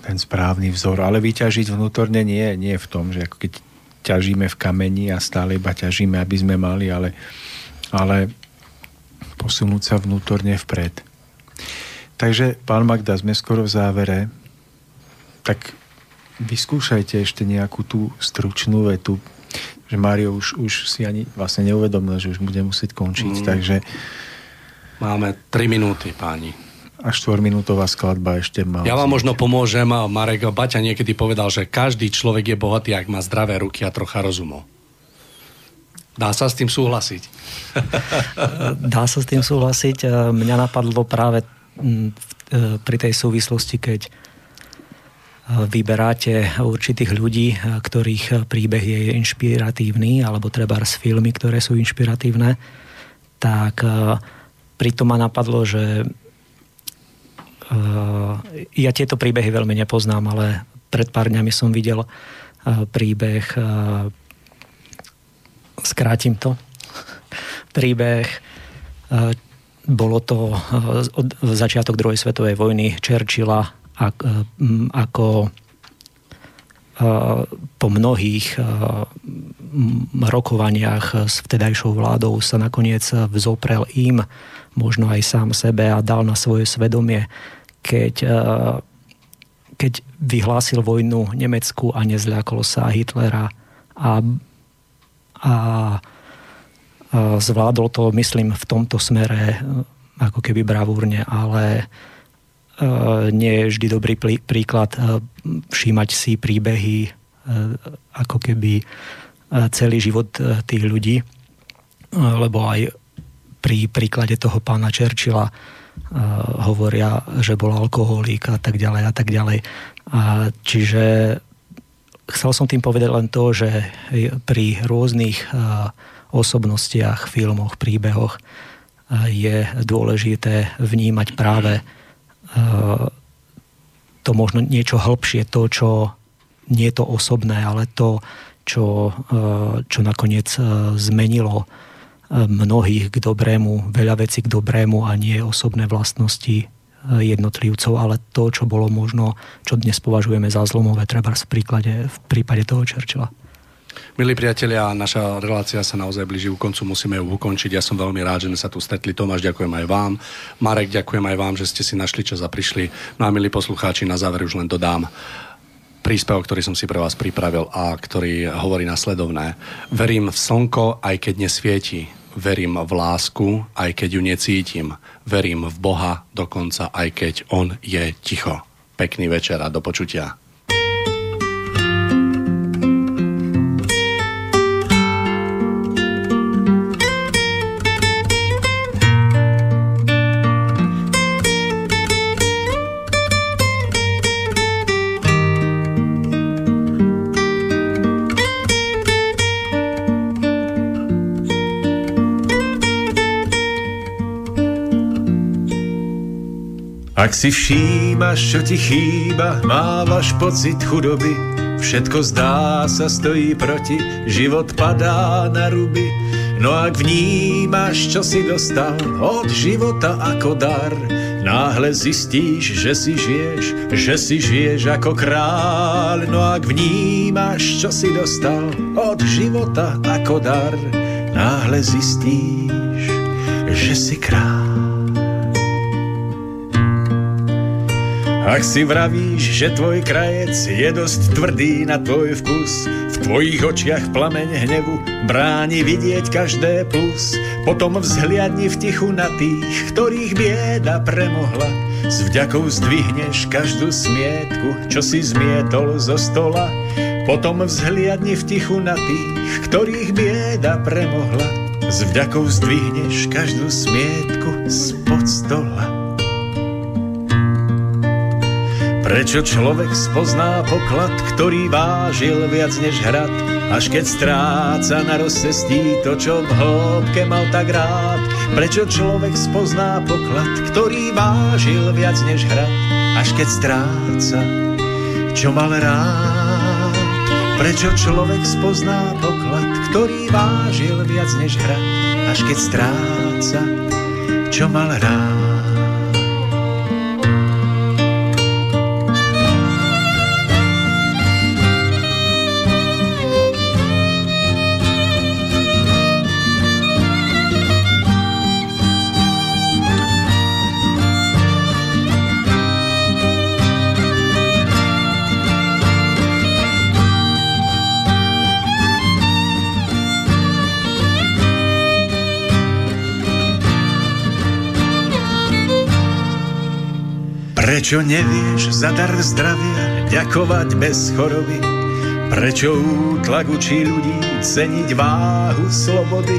ten správny vzor, ale vyťažiť vnútorne nie, nie v tom, že ako keď ťažíme v kameni a stále iba ťažíme, aby sme mali, ale, ale posunúť sa vnútorne vpred. Takže, pán Magda, sme skoro v závere, tak vyskúšajte ešte nejakú tú stručnú vetu, že Mário už, už si ani vlastne neuvedomil, že už bude musieť končiť, mm. takže... Máme 3 minúty, páni a štvorminútová skladba ešte má. Ja vám možno pomôžem. Marek Baťa niekedy povedal, že každý človek je bohatý, ak má zdravé ruky a trocha rozumu. Dá sa s tým súhlasiť? Dá sa s tým súhlasiť. Mňa napadlo práve e, pri tej súvislosti, keď vyberáte určitých ľudí, e, ktorých príbeh je inšpiratívny, alebo treba z filmy, ktoré sú inšpiratívne, tak pritom ma napadlo, že Eh, ja tieto príbehy veľmi nepoznám, ale pred pár dňami som videl eh, príbeh, eh, skrátim to, príbeh, bolo to od začiatok druhej svetovej vojny Churchilla ako po mnohých rokovaniach s vtedajšou vládou sa nakoniec vzoprel im, možno aj sám sebe a dal na svoje svedomie keď, eh, keď vyhlásil vojnu Nemecku a nezľakol sa Hitlera a, a, zvládol to, myslím, v tomto smere eh, ako keby bravúrne, ale eh, nie je vždy dobrý príklad všímať si príbehy ako keby celý život tých ľudí, lebo aj pri príklade toho pána Churchilla hovoria, že bol alkoholík a tak ďalej a tak ďalej. Čiže chcel som tým povedať len to, že pri rôznych osobnostiach, filmoch, príbehoch je dôležité vnímať práve to možno niečo hĺbšie, to, čo nie je to osobné, ale to, čo, čo nakoniec zmenilo mnohých k dobrému, veľa vecí k dobrému a nie osobné vlastnosti jednotlivcov, ale to, čo bolo možno, čo dnes považujeme za zlomové, treba v, príklade, v prípade toho Churchilla. Milí priatelia, naša relácia sa naozaj blíži u koncu, musíme ju ukončiť. Ja som veľmi rád, že sme sa tu stretli. Tomáš, ďakujem aj vám. Marek, ďakujem aj vám, že ste si našli čas a prišli. No a milí poslucháči, na záver už len dodám príspevok, ktorý som si pre vás pripravil a ktorý hovorí nasledovné. Verím v slnko, aj keď nesvieti verím v lásku, aj keď ju necítim. Verím v Boha, dokonca aj keď On je ticho. Pekný večer a do počutia. Ak si všímaš, čo ti chýba, mávaš pocit chudoby, všetko zdá sa stojí proti, život padá na ruby. No ak vnímaš, čo si dostal od života ako dar, náhle zistíš, že si žiješ, že si žiješ ako kráľ. No ak vnímaš, čo si dostal od života ako dar, náhle zistíš, že si kráľ. Ak si vravíš, že tvoj krajec je dosť tvrdý na tvoj vkus, v tvojich očiach plameň hnevu bráni vidieť každé plus, potom vzhliadni v tichu na tých, ktorých bieda premohla. S vďakou zdvihneš každú smietku, čo si zmietol zo stola, potom vzhliadni v tichu na tých, ktorých bieda premohla. S vďakou zdvihneš každú smietku spod stola. Prečo človek spozná poklad, ktorý vážil viac než hrad, až keď stráca na rozcestí to, čo v hĺbke mal tak rád. Prečo človek spozná poklad, ktorý vážil viac než hrad, až keď stráca, čo mal rád. Prečo človek spozná poklad, ktorý vážil viac než hrad, až keď stráca, čo mal rád. Prečo nevieš za dar zdravia ďakovať bez choroby? Prečo útlak učí ľudí ceniť váhu slobody?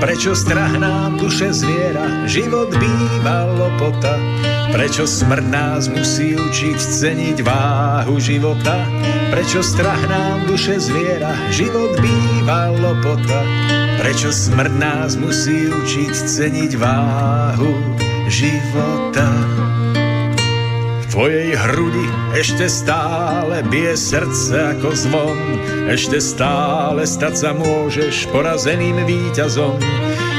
Prečo strach nám duše zviera, život býva lopota? Prečo smrť nás musí učiť ceniť váhu života? Prečo strach nám duše zviera, život býva lopota? Prečo smrť nás musí učiť ceniť váhu života? Tvojej hrudi ešte stále bije srdce ako zvon, ešte stále stať sa môžeš porazeným víťazom.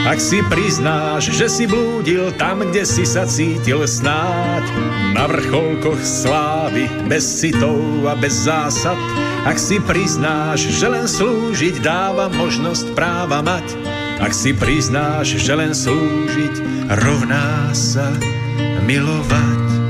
Ak si priznáš, že si blúdil tam, kde si sa cítil snáď, na vrcholkoch slávy, bez citov a bez zásad, ak si priznáš, že len slúžiť dáva možnosť práva mať, ak si priznáš, že len slúžiť rovná sa milovať.